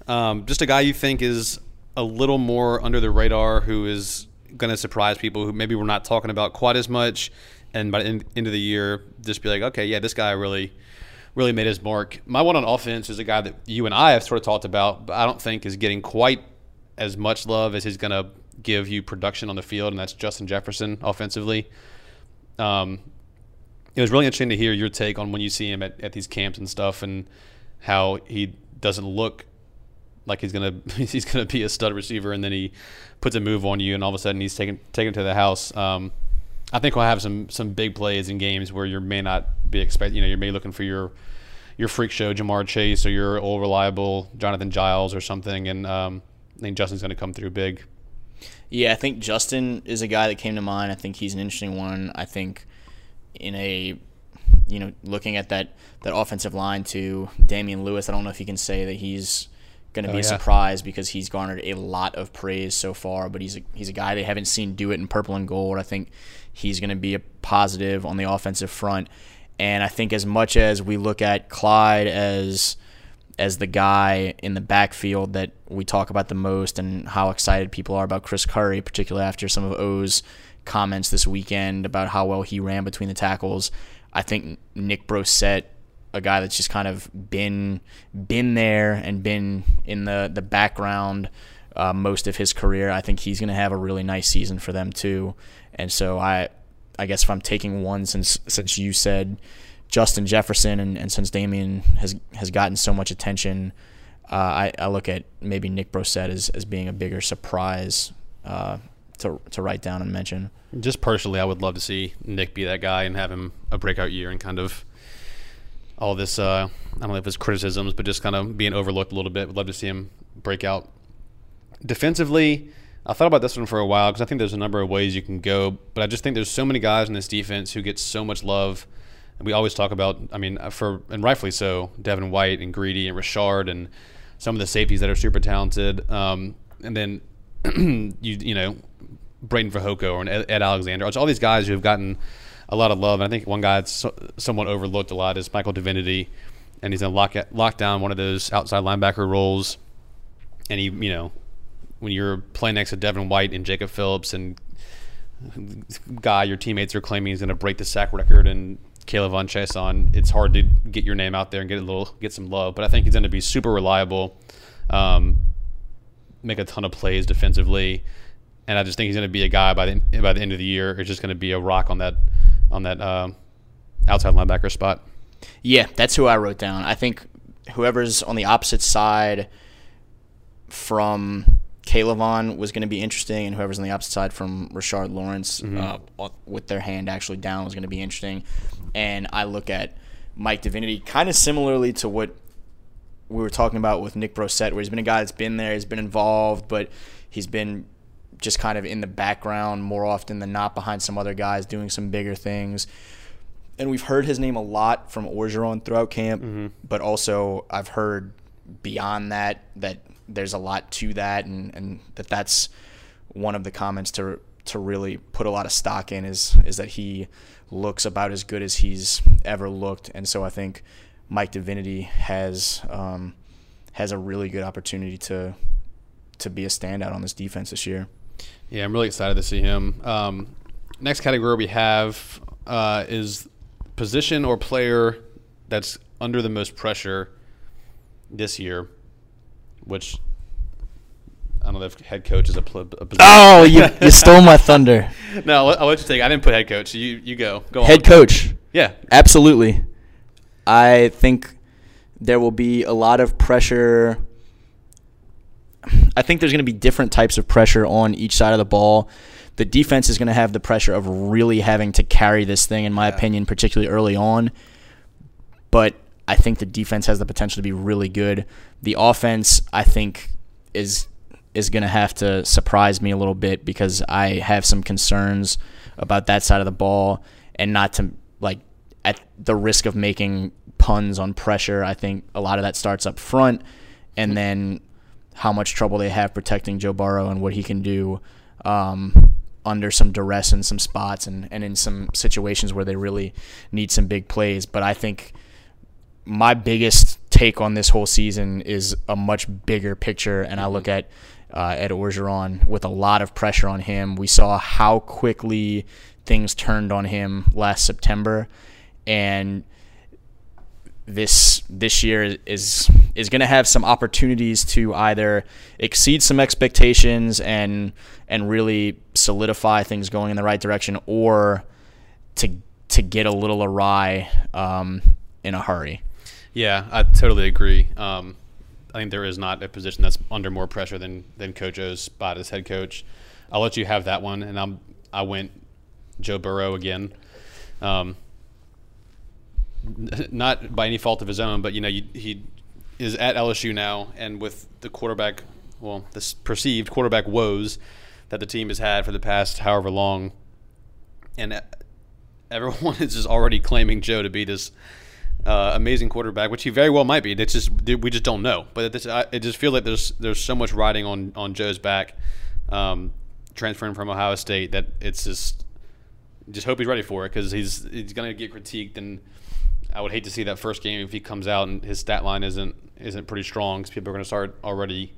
S1: um, just a guy you think is a little more under the radar, who is going to surprise people who maybe we're not talking about quite as much, and by the end, of the year, just be like, okay, yeah, this guy really, really made his mark. My one on offense is a guy that you and I have sort of talked about, but I don't think is getting quite as much love as he's going to give you production on the field, and that's Justin Jefferson offensively. Um, it was really interesting to hear your take on when you see him at, at these camps and stuff, and how he doesn't look like he's gonna he's gonna be a stud receiver, and then he puts a move on you, and all of a sudden he's taken taken to the house. Um, I think we'll have some some big plays in games where you may not be expect you know you may be looking for your your freak show Ja'Marr Chase or your old reliable Jonathan Giles or something, and um, I think Justin's going to come through big.
S2: Yeah, I think Justin is a guy that came to mind. I think he's an interesting one. I think in a you know looking at that that offensive line to Damien Lewis, I don't know if you can say that he's going to oh, be oh, a yeah. surprise because he's garnered a lot of praise so far. But he's a, he's a guy they haven't seen do it in purple and gold. I think he's going to be a positive on the offensive front. And I think as much as we look at Clyde as as the guy in the backfield that we talk about the most and how excited people are about Chris Curry, particularly after some of O's comments this weekend about how well he ran between the tackles. I think Nick Brossette a guy that's just kind of been been there and been in the the background uh, most of his career. I think he's going to have a really nice season for them too. And so I I guess if I'm taking one since since you said Justin Jefferson and, and since Damien has has gotten so much attention, uh, I, I look at maybe Nick Brossette as, as being a bigger surprise uh, to to write down and mention.
S1: Just personally, I would love to see Nick be that guy and have him a breakout year and kind of all this. Uh, I don't know if it's criticisms, but just kind of being overlooked a little bit. Would love to see him break out. Defensively, I thought about this one for a while because I think there's a number of ways you can go, but I just think there's so many guys in this defense who get so much love. And we always talk about, I mean, for and rightfully so, Devin White and Greedy and Richard and some of the safeties that are super talented. Um, and then you you know Breiden Fehoko or Ed, Alexander. All these guys who have gotten a lot of love. And I think one guy that's so, somewhat overlooked a lot is Michael Divinity, and he's in lock lock down one of those outside linebacker roles. And he, you know, when you're playing next to Devin White and Jacob Phillips and guy your teammates are claiming he's going to break the sack record and K'Lavon Chaisson, it's hard to get your name out there and get a little get some love. But I think he's going to be super reliable, um, make a ton of plays defensively, and I just think he's going to be a guy by the by the end of the year. It's just going to be a rock on that on that uh, outside linebacker spot.
S2: Yeah, that's who I wrote down. I think whoever's on the opposite side from K'Lavon was going to be interesting, and whoever's on the opposite side from Rashard Lawrence mm-hmm. uh, with their hand actually down was going to be interesting. And I look at Mike Divinity kind of similarly to what we were talking about with Nick Brossette, where he's been a guy that's been there, he's been involved, but he's been just kind of in the background more often than not behind some other guys doing some bigger things. And we've heard his name a lot from Orgeron throughout camp, mm-hmm. but also I've heard beyond that that there's a lot to that, and, and that that's one of the comments to to really put a lot of stock in is is that he looks about as good as he's ever looked, and so I think Mike Divinity has um, has a really good opportunity to to be a standout on this defense this year.
S1: Yeah, I'm really excited to see him. Um, next category we have uh, is position or player that's under the most pressure this year which I don't know if head coach is a, pl- a
S2: position. Oh, you, you stole my thunder.
S1: no, I'll, I'll, let you take. I didn't put head coach. You you go. Go
S2: head
S1: on.
S2: coach.
S1: Yeah,
S2: absolutely. I think there will be a lot of pressure. I think there's going to be different types of pressure on each side of the ball. The defense is going to have the pressure of really having to carry this thing, in my yeah. opinion, particularly early on. But I think the defense has the potential to be really good. The offense, I think, is is going to have to surprise me a little bit because I have some concerns about that side of the ball, and not to like at the risk of making puns on pressure. I think a lot of that starts up front, and mm-hmm. then how much trouble they have protecting Joe Burrow and what he can do um, under some duress in some spots and, and in some situations where they really need some big plays. But I think my biggest take on this whole season is a much bigger picture, and I look at uh, Ed Orgeron with a lot of pressure on him. We saw how quickly things turned on him last September, and this this year is is going to have some opportunities to either exceed some expectations and and really solidify things going in the right direction, or to to get a little awry um, in a hurry.
S1: Yeah, I totally agree. Um, I think there is not a position that's under more pressure than than Coach O's spot as head coach. I'll let you have that one, and I'm I went Joe Burrow again. Um, not by any fault of his own, but you know you, he is at LSU now, and with the quarterback, well, this perceived quarterback woes that the team has had for the past however long, and everyone is just already claiming Joe to be this uh, amazing quarterback, which he very well might be. It's just we just don't know. But it, it just feels like there's there's so much riding on on Joe's back, um, transferring from Ohio State that it's just just hope he's ready for it because he's he's gonna get critiqued and I would hate to see that first game if he comes out and his stat line isn't isn't pretty strong because people are gonna start already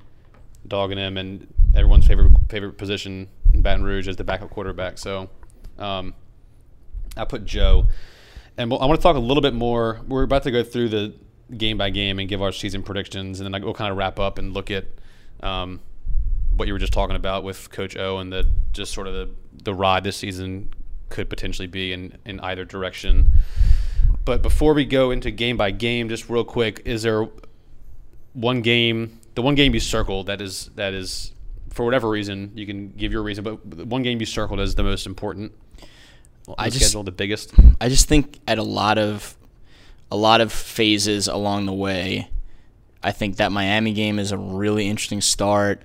S1: dogging him and everyone's favorite favorite position in Baton Rouge is the backup quarterback. So um, I put Joe. and we'll, I want to talk a little bit more. We're about to go through the game by game and give our season predictions, and then we'll kind of wrap up and look at um, what you were just talking about with Coach O and the just sort of the the ride this season could potentially be in in either direction. But before we go into game by game, just real quick, is there one game, the one game you circled that is that is for whatever reason you can give your reason, but one game you circled as the most important?
S2: I just-
S1: schedule the biggest.
S2: I just think at a lot of a lot of phases along the way, I think that Miami game is a really interesting start.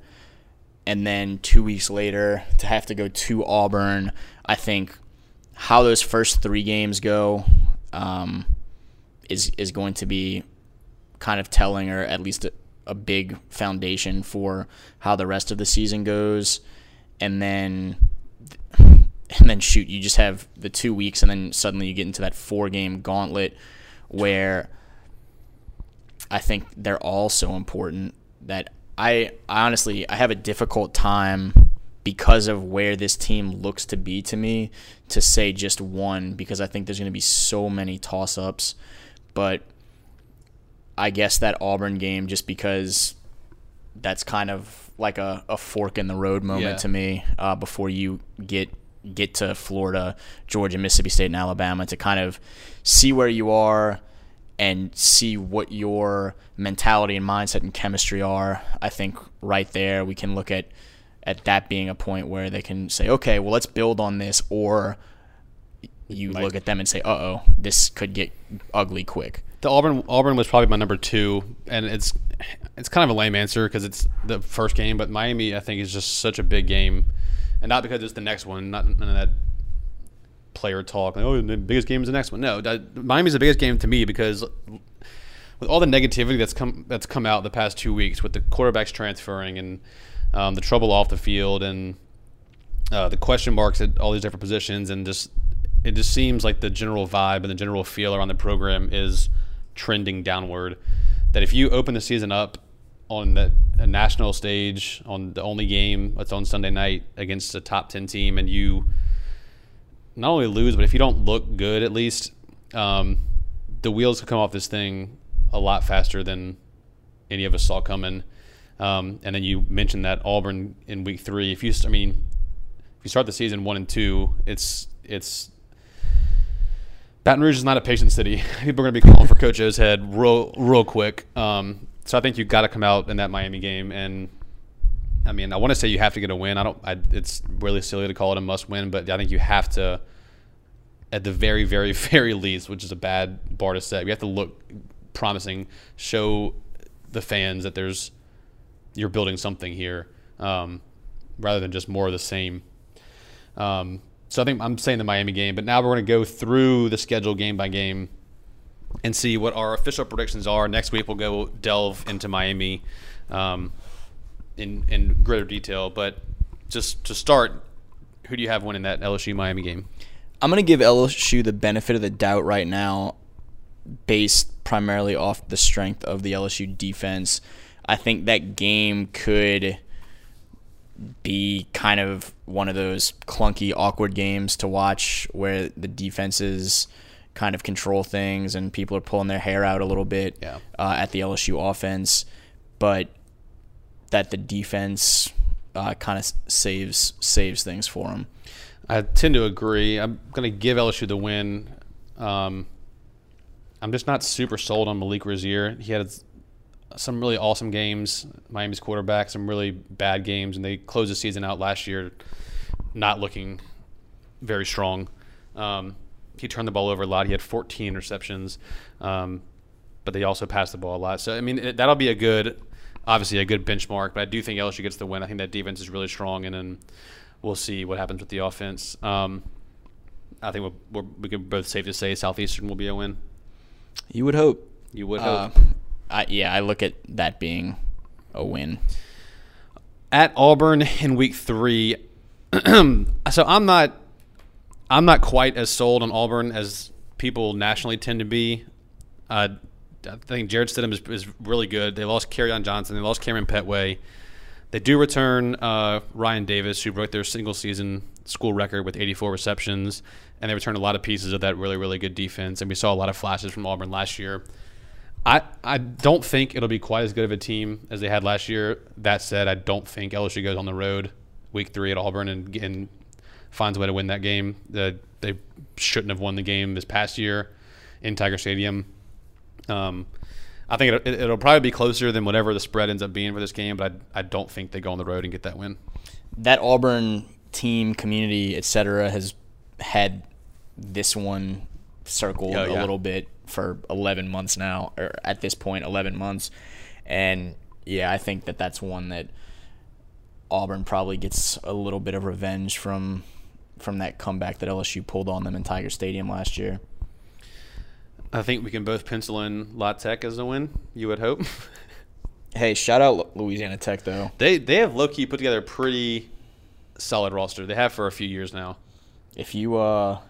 S2: And then two weeks later to have to go to Auburn, I think how those first three games go um, is is going to be kind of telling, or at least a, a big foundation for how the rest of the season goes. And then and then shoot, you just have the two weeks, and then suddenly you get into that four game gauntlet where I think they're all so important that I, I honestly I have a difficult time because of where this team looks to be to me to say just one because I think there's going to be so many toss ups, but I guess that Auburn game just because that's kind of like a, a fork in the road moment
S1: Yeah.
S2: to me uh, before you get get to Florida, Georgia, Mississippi State, and Alabama to kind of see where you are and see what your mentality and mindset and chemistry are. I think right there we can look at at that being a point where they can say, okay, well let's build on this, or you look at them and say, uh oh, this could get ugly quick.
S1: The Auburn Auburn was probably my number two, and it's it's kind of a lame answer because it's the first game, but Miami I think is just such a big game, and not because it's the next one, not none of that player talk. Like, oh, the biggest game is the next one. No, that, Miami's the biggest game to me because with all the negativity that's come that's come out the past two weeks with the quarterbacks transferring and um, the trouble off the field and uh, the question marks at all these different positions and just it just seems like the general vibe and the general feel around the program is trending downward. That if you open the season up on the, a national stage on the only game that's on Sunday night against a top ten team and you not only lose but if you don't look good at least um, the wheels could come off this thing a lot faster than any of us saw coming. Um, and then you mentioned that Auburn in week three. If you, I mean, if you start the season one and two, it's it's Baton Rouge is not a patient city. People are going to be calling for Coach O's head real real quick. Um, so I think you've got to come out in that Miami game, and I mean, I want to say you have to get a win. I don't. I, it's really silly to call it a must win, but I think you have to, at the very, very, very least, which is a bad bar to set. You have to look promising, show the fans that there's you're building something here, um, rather than just more of the same. Um, so I think I'm saying the Miami game, but now we're going to go through the schedule game by game and see what our official predictions are. Next week we'll go delve into Miami um, in in greater detail. But just to start, who do you have winning that LSU Miami game?
S2: I'm going to give LSU the benefit of the doubt right now, based primarily off the strength of the LSU defense. I think that game could be kind of one of those clunky, awkward games to watch where the defenses kind of control things and people are pulling their hair out a little bit
S1: Yeah.
S2: uh, at the LSU offense, but that the defense uh, kind of saves saves things for them.
S1: I tend to agree. I'm going to give LSU the win. Um, I'm just not super sold on Malik Rosier. He had some really awesome games. Miami's quarterback, some really bad games, and they closed the season out last year not looking very strong. Um, he turned the ball over a lot. He had 14 interceptions, um, but they also passed the ball a lot. So I mean, it, that'll be a good, obviously a good benchmark. But I do think LSU gets the win. I think that defense is really strong, and then we'll see what happens with the offense. Um, I think we're, we're, we can both safe to say Southeastern will be a win.
S2: You would hope.
S1: You would
S2: Uh,
S1: hope.
S2: I, yeah, I look at that being a win.
S1: at Auburn in week three. so I'm not I'm not quite as sold on Auburn as people nationally tend to be. Uh, I think Jarrett Stidham is, is really good. They lost on Johnson. They lost Kamryn Pettway. They do return uh, Ryan Davis, who broke their single season school record with 84 receptions, and they return a lot of pieces of that really, really good defense. And we saw a lot of flashes from Auburn last year. I, I don't think it'll be quite as good of a team as they had last year. That said, I don't think LSU goes on the road week three at Auburn and, and finds a way to win that game. The, they shouldn't have won the game this past year in Tiger Stadium. Um, I think it'll, it'll, probably be closer than whatever the spread ends up being for this game, but I, I don't think they go on the road and get that win.
S2: That Auburn team, community, etc., has had this one circled oh, yeah. a little bit for 11 months now, or at this point, 11 months. And yeah, I think that that's one that Auburn probably gets a little bit of revenge from from that comeback that LSU pulled on them in Tiger Stadium last year.
S1: I think we can both pencil in La Tech as a win. You would hope.
S2: hey, shout out Louisiana Tech though.
S1: They they have low key put together a pretty solid roster. They have for a few years now.
S2: If you uh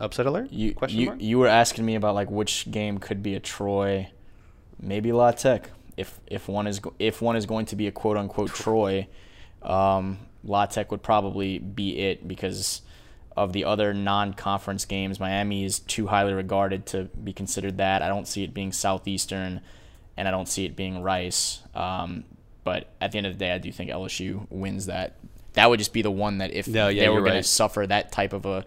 S1: upset alert?
S2: You Question you, mark? you were asking me about like which game could be a Troy, maybe La Tech. If if one is if one is going to be a quote unquote Troy, um, La Tech would probably be it because of the other non-conference games. Miami is too highly regarded to be considered that. I don't see it being Southeastern, and I don't see it being Rice. Um, but at the end of the day, I do think LSU wins that. That would just be the one that if no, yeah, they were going right. to suffer that type of a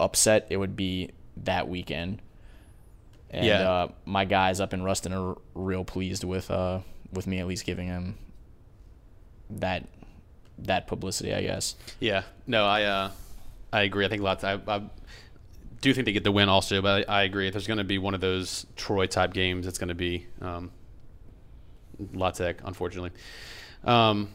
S2: upset, it would be that weekend. And yeah. uh, my guys up in Ruston are real pleased with uh, with me at least giving him that that publicity, I guess.
S1: Yeah. No, I uh, I agree. I think lots. I, I do think they get the win also, but I, I agree. If there's going to be one of those Troy type games, it's going to be um, unfortunately. Um,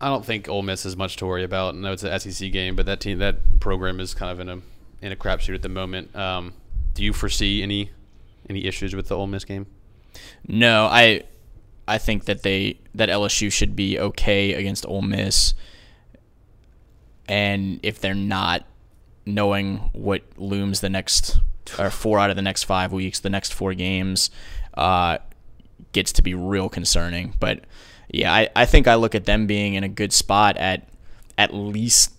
S1: I don't think Ole Miss is much to worry about. No, it's an SEC game, but that team, that program is kind of in a in a crapshoot at the moment. Um, do you foresee any any issues with the Ole Miss game?
S2: No, I I think that they that LSU should be okay against Ole Miss and if they're not knowing what looms the next or four out of the next five weeks, the next four games, uh, gets to be real concerning. But yeah, I, I think I look at them being in a good spot at at least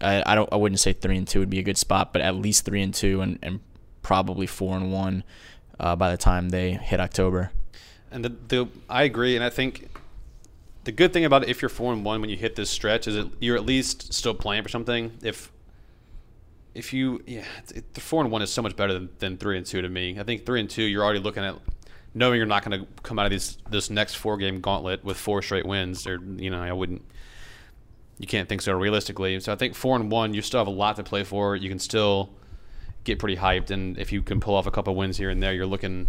S2: I, I don't I wouldn't say three and two would be a good spot, but at least three and two and, and probably four and one uh, by the time they hit October.
S1: And the, the I agree, and I think the good thing about it, if you're four and one when you hit this stretch, is that you're at least still playing for something. If if you yeah, it, the four and one is so much better than, than three and two to me. I think three and two, you're already looking at knowing you're not going to come out of these this next four game gauntlet with four straight wins. Or you know, I wouldn't. You can't think so realistically. So I think four and one, you still have a lot to play for. You can still get pretty hyped, and if you can pull off a couple wins here and there, you're looking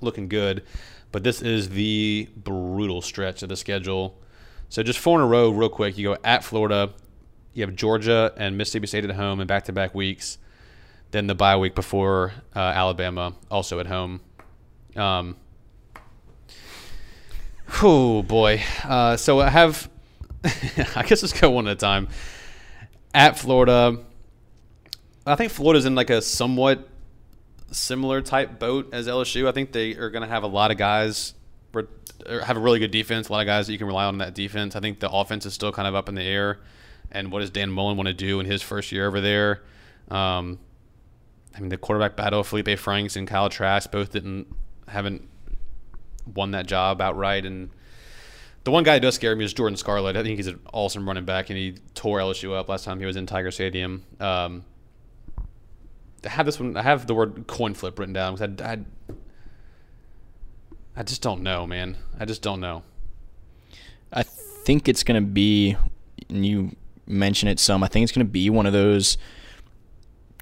S1: looking good. But this is the brutal stretch of the schedule. So just four in a row, real quick. You go at Florida, you have Georgia and Mississippi State at home in back to back weeks. Then the bye week before uh, Alabama, also at home. Um, oh boy. Uh, so I have, I guess let's go one at a time. At Florida, I think Florida's in like a somewhat similar type boat as LSU. I think they are going to have a lot of guys have a really good defense. A lot of guys that you can rely on in that defense. I think the offense is still kind of up in the air. And what does Dan Mullen want to do in his first year over there? Um, I mean, the quarterback battle, of Felipe Franks and Kyle Trask both didn't haven't won that job outright. And the one guy that does scare me is Jordan Scarlett. I think he's an awesome running back, and he tore LSU up last time he was in Tiger Stadium. Um, I have this one. I have the word coin flip written down because I, I, I just don't know, man. I just don't know.
S2: I think it's gonna be, and you mention it some. I think it's gonna be one of those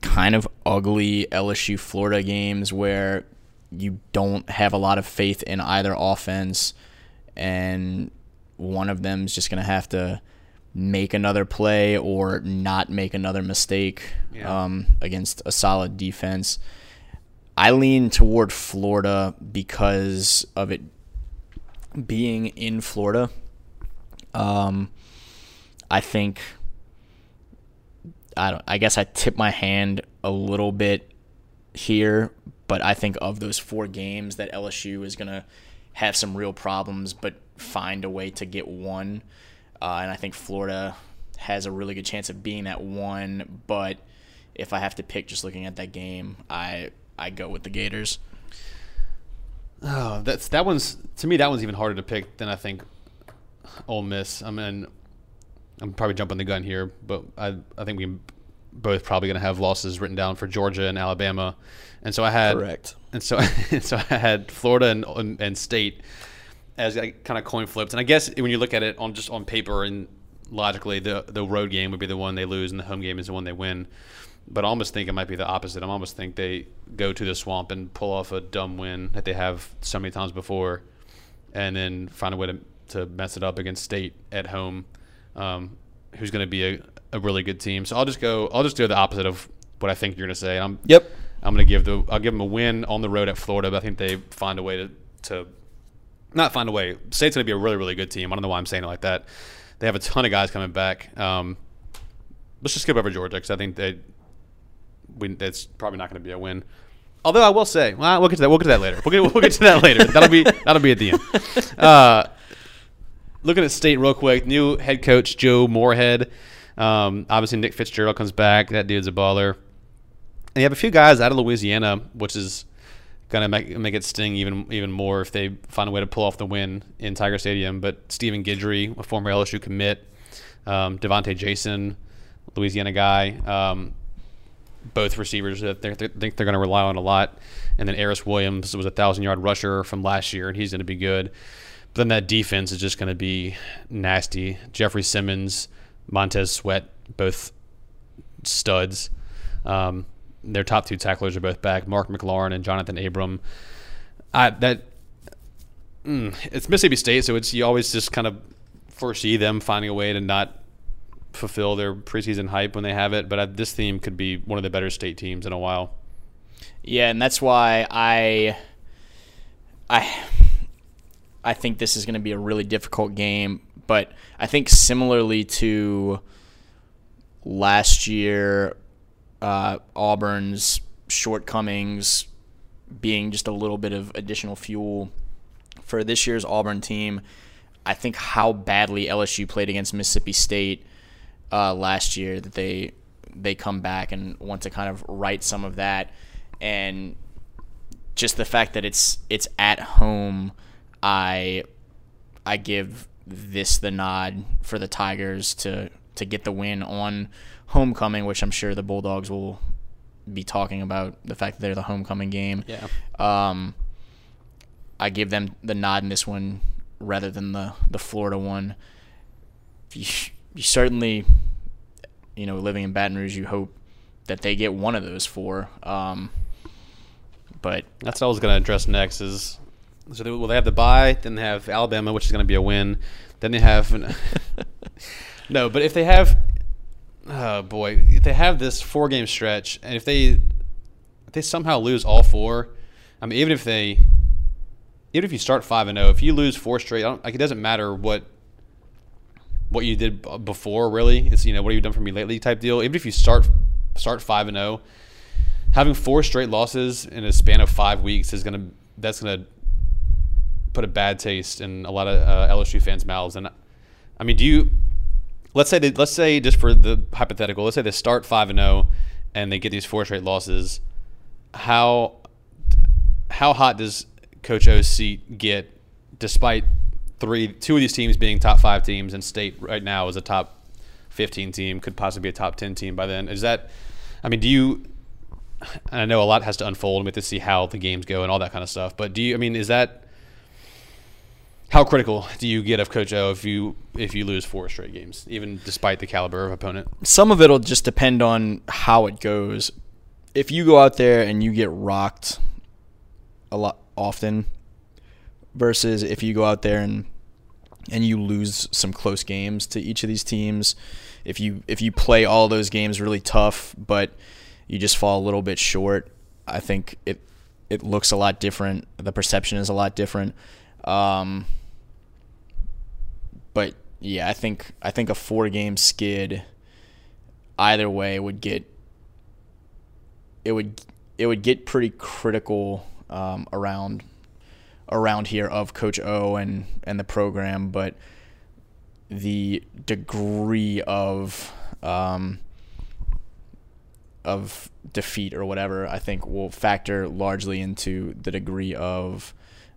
S2: kind of ugly LSU Florida games where you don't have a lot of faith in either offense, and one of them is just gonna have to make another play or not make another mistake yeah. um, against a solid defense. I lean toward Florida because of it being in Florida. Um, I think I don't. I guess I tip my hand a little bit here, but I think of those four games that LSU is gonna have some real problems, but find a way to get one. Uh, and I think Florida has a really good chance of being that one. But if I have to pick, just looking at that game, I I go with the Gators.
S1: Oh, that's that one's to me. That one's even harder to pick than I think. Ole Miss. I mean, I'm probably jumping the gun here, but I I think we both probably going to have losses written down for Georgia and Alabama, and so I had
S2: correct,
S1: and so and so I had Florida and and, and State as like kind of coin flips, and I guess when you look at it on just on paper and logically, the the road game would be the one they lose, and the home game is the one they win. But I almost think it might be the opposite. I almost think they go to the swamp and pull off a dumb win that they have so many times before, and then find a way to to mess it up against State at home, um, who's going to be a, a really good team. So I'll just go. I'll just do the opposite of what I think you're going to say. I'm
S2: yep.
S1: I'm going to give the I'll give them a win on the road at Florida, but I think they find a way to to not find a way. State's going to be a really really good team. I don't know why I'm saying it like that. They have a ton of guys coming back. Um, let's just skip over Georgia because I think they we, that's probably not going to be a win. Although I will say, well, we'll get to that. We'll get to that later. We'll get, we'll get to that later. That'll be that'll be at the end. Uh, looking at state real quick, new head coach Joe Moorhead. Um, obviously, Nick Fitzgerald comes back. That dude's a baller. You have a few guys out of Louisiana, which is gonna make make it sting even even more if they find a way to pull off the win in Tiger Stadium. But Stephen Guidry, a former LSU commit, um, Devontae Jason, Louisiana guy. Um, both receivers that they think they're going to rely on a lot. And then Aeris Williams was a thousand yard rusher from last year, and he's going to be good. But then that defense is just going to be nasty. Jeffrey Simmons, Montez Sweat, both studs. Um, their top two tacklers are both back. Mark McLaurin and Jonathan Abram. I, that mm, it's Mississippi State, so it's you always just kind of foresee them finding a way to not fulfill their preseason hype when they have it. But this team could be one of the better state teams in a while.
S2: Yeah, and that's why I, I, I think this is going to be a really difficult game. But I think similarly to last year, uh, Auburn's shortcomings being just a little bit of additional fuel for this year's Auburn team. I think how badly LSU played against Mississippi State uh, last year that they they come back and want to kind of right some of that, and just the fact that it's it's at home, I I give this the nod for the Tigers to to get the win on homecoming, which I'm sure the Bulldogs will be talking about the fact that they're the homecoming game.
S1: Yeah.
S2: Um, I give them the nod in this one rather than the the Florida one you certainly, you know, living in Baton Rouge, you hope that they get one of those four. Um, but
S1: that's what I was going to address next. Is so they, well, they have the bye, then they have Alabama, which is going to be a win. Then they have no, but if they have, oh boy, if they have this four game stretch, and if they if they somehow lose all four, I mean, even if they even if you start five and zero, oh, if you lose four straight, like it doesn't matter what what you did before. Really, it's you know what have you done for me lately type deal. Even if you start start five and zero, having four straight losses in a span of five weeks is gonna that's gonna put a bad taste in a lot of uh, LSU fans' mouths. And I mean, do you? Let's say let's say just for the hypothetical, let's say they start five and zero, and they get these four straight losses. How how hot does Coach O's seat get, despite three, two of these teams being top five teams, and State right now is a top fifteen team, could possibly be a top ten team by then. Is that? I mean, do you? I know a lot has to unfold. We have to see how the games go and all that kind of stuff. But do you? I mean, is that? How critical do you get of Coach O if you if you lose four straight games, even despite the caliber of opponent?
S2: Some of it'll just depend on how it goes. If you go out there and you get rocked a lot often, versus if you go out there and and you lose some close games to each of these teams. If you if you play all those games really tough, but you just fall a little bit short, I think it it looks a lot different. The perception is a lot different. Um, but yeah, I think I think a four game skid either way would get it would it would get pretty critical um, around around here of Coach O and and the program, but the degree of um, of defeat or whatever, I think will factor largely into the degree of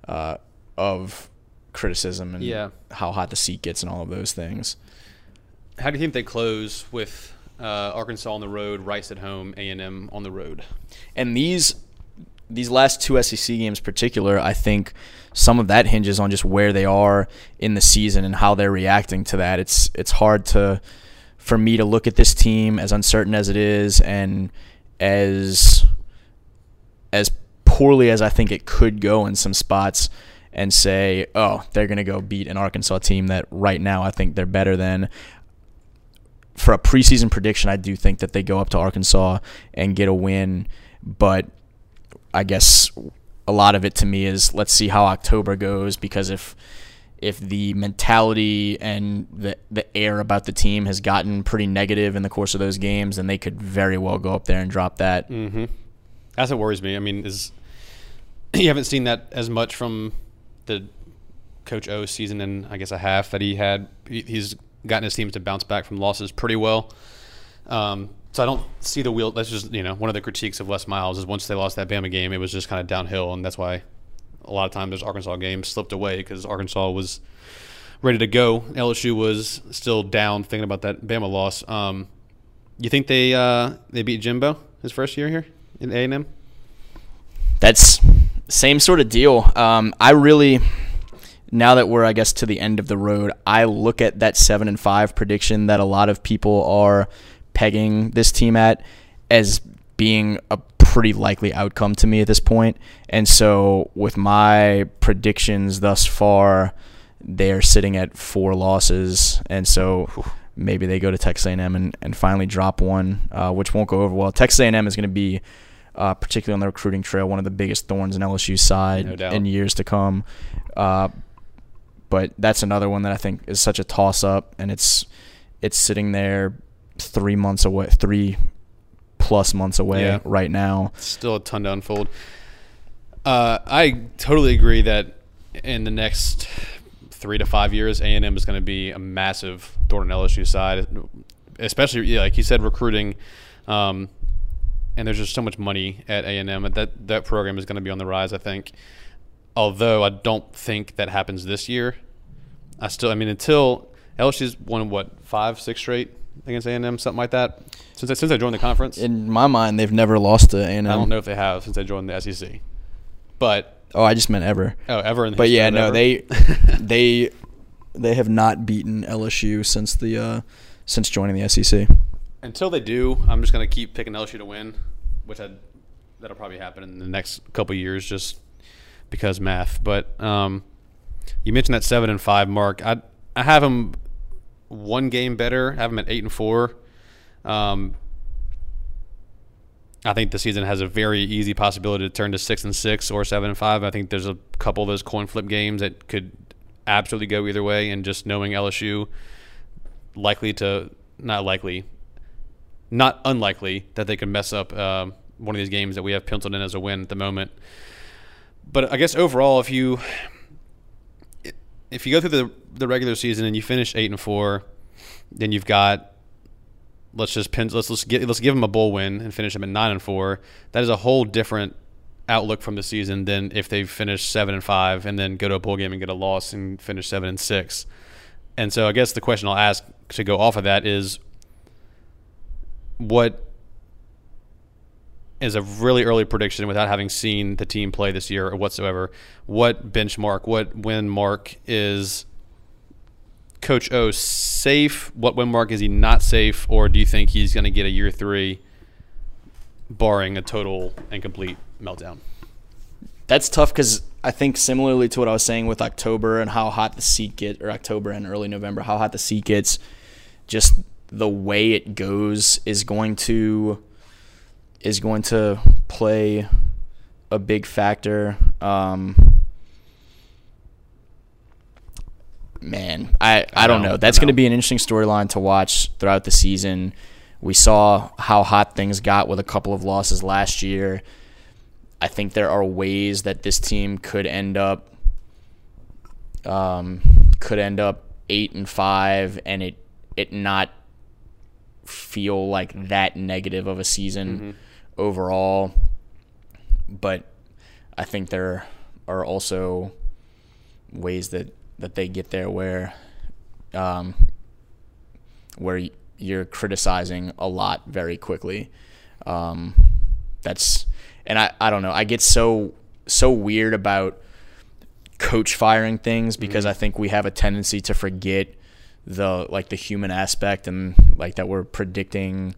S2: uh, of criticism and
S1: Yeah.
S2: how hot the seat gets and all of those things.
S1: How do you think they close with uh, Arkansas on the road, Rice at home, A and M on the road?
S2: And these these last two SEC games, particular, I think some of that hinges on just where they are in the season and how they're reacting to that. It's it's hard to for me to look at this team as uncertain as it is and as as poorly as I think it could go in some spots and say, oh, they're going to go beat an Arkansas team that right now I think they're better than. For a preseason prediction, I do think that they go up to Arkansas and get a win, but I guess a lot of it to me is let's see how October goes because if if the mentality and the the air about the team has gotten pretty negative in the course of those games, then they could very well go up there and drop that.
S1: Mm-hmm. That's what worries me. I mean, is you haven't seen that as much from the Coach O season and I guess a half that he had. He, he's gotten his teams to bounce back from losses pretty well. Um, so I don't see the wheel. That's just you know one of the critiques of Les Miles is once they lost that Bama game, it was just kind of downhill, and that's why a lot of times those Arkansas games slipped away because Arkansas was ready to go. LSU was still down, thinking about that Bama loss. Um, you think they uh, they beat Jimbo his first year here in A and M?
S2: That's same sort of deal. Um, I really now that we're I guess to the end of the road, I look at that seven and five prediction that a lot of people are pegging this team at as being a pretty likely outcome to me at this point. And so with my predictions thus far, they're sitting at four losses, and so maybe they go to Texas A&M and, and finally drop one, uh, which won't go over well. Texas A&M is going to be, uh, particularly on the recruiting trail, one of the biggest thorns in LSU's side
S1: No
S2: in years to come. Uh, but that's another one that I think is such a toss up, and it's it's sitting there three months away, three plus months away
S1: Yeah.
S2: right now.
S1: Still a ton to unfold. Uh, I totally agree that in the next three to five years, A and M is going to be a massive thorn in LSU side, especially yeah, like you said, recruiting. Um, and there's just so much money at A and M that that program is going to be on the rise. I think. Although I don't think that happens this year, I still I mean until LSU's won what five six straight against A and M something like that since I, since I joined the conference.
S2: In my mind, they've never lost to A&M.
S1: I don't know if they have since I joined the SEC, but
S2: Oh, I just meant ever.
S1: oh, ever in the
S2: But yeah, no,
S1: ever.
S2: they they they have not beaten LSU since the uh, since joining the SEC.
S1: Until they do, I'm just gonna keep picking LSU to win, which I that'll probably happen in the next couple years, just because math. But um, you mentioned that seven and five mark. I I have them one game better. I have them at eight and four. Um, I think the season has a very easy possibility to turn to six and six or seven and five. I think there's a couple of those coin flip games that could absolutely go either way. And just knowing LSU, likely to not likely, not unlikely that they could mess up um, one of these games that we have penciled in as a win at the moment. But I guess overall, if you if you go through the the regular season and you finish eight and four, then you've got let's just pin, let's let's get let's give them a bowl win and finish them at nine and four. That is a whole different outlook from the season than if they finish seven and five and then go to a bowl game and get a loss and finish seven and six. And so I guess the question I'll ask to go off of that is what is a really early prediction without having seen the team play this year or whatsoever. What benchmark, what win mark is Coach O safe? What win mark is he not safe? Or do you think he's going to get a year three, barring a total and complete meltdown?
S2: That's tough because I think similarly to what I was saying with October and how hot the seat get or October and early November, how hot the seat gets, just the way it goes is going to is going to play a big factor. Um, man, I, I, don't
S1: know,
S2: know. That's going to be an interesting storyline to watch throughout the season. We saw how hot things got with a couple of losses last year. I think there are ways that this team could end up um, could end up eight and five, and it it not feel like that negative of a season
S1: Mm-hmm.
S2: overall. But I think there are also ways that, that they get there where um, where you're criticizing a lot very quickly. Um, that's and I, I don't know. I get so so weird about coach firing things because I think we have a tendency to forget the like the human aspect and like that we're predicting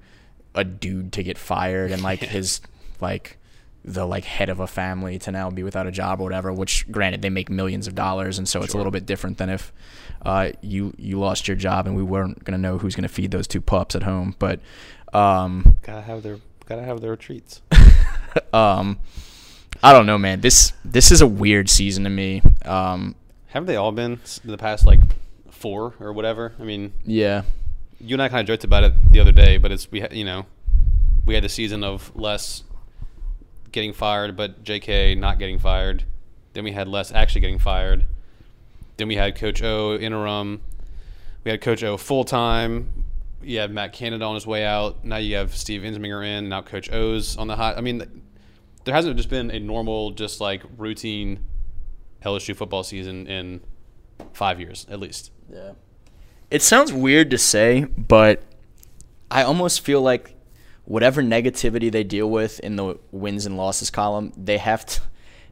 S2: a dude to get fired and like his like the like head of a family to now be without a job or whatever which granted they make millions of dollars and so it's a little bit different than if uh, you you lost your job and we weren't going to know who's going to feed those two pups at home. But um
S1: Gotta have their gotta have their treats.
S2: um I don't know man. This this is a weird season to me. Um
S1: Haven't they all been s- the past like four or whatever? I mean,
S2: yeah
S1: you and I kind of joked about it the other day, but it's we ha- you know we had the season of Les getting fired, but J.K. not getting fired. Then we had Les actually getting fired. Then we had Coach O interim. We had Coach O full time. You have Matt Canada on his way out. Now you have Steve Ensminger in. Now Coach O's on the hot. I mean, there hasn't just been a normal, just like routine LSU football season in five years at least.
S2: Yeah. It sounds weird to say, but I almost feel like whatever negativity they deal with in the wins and losses column, they have to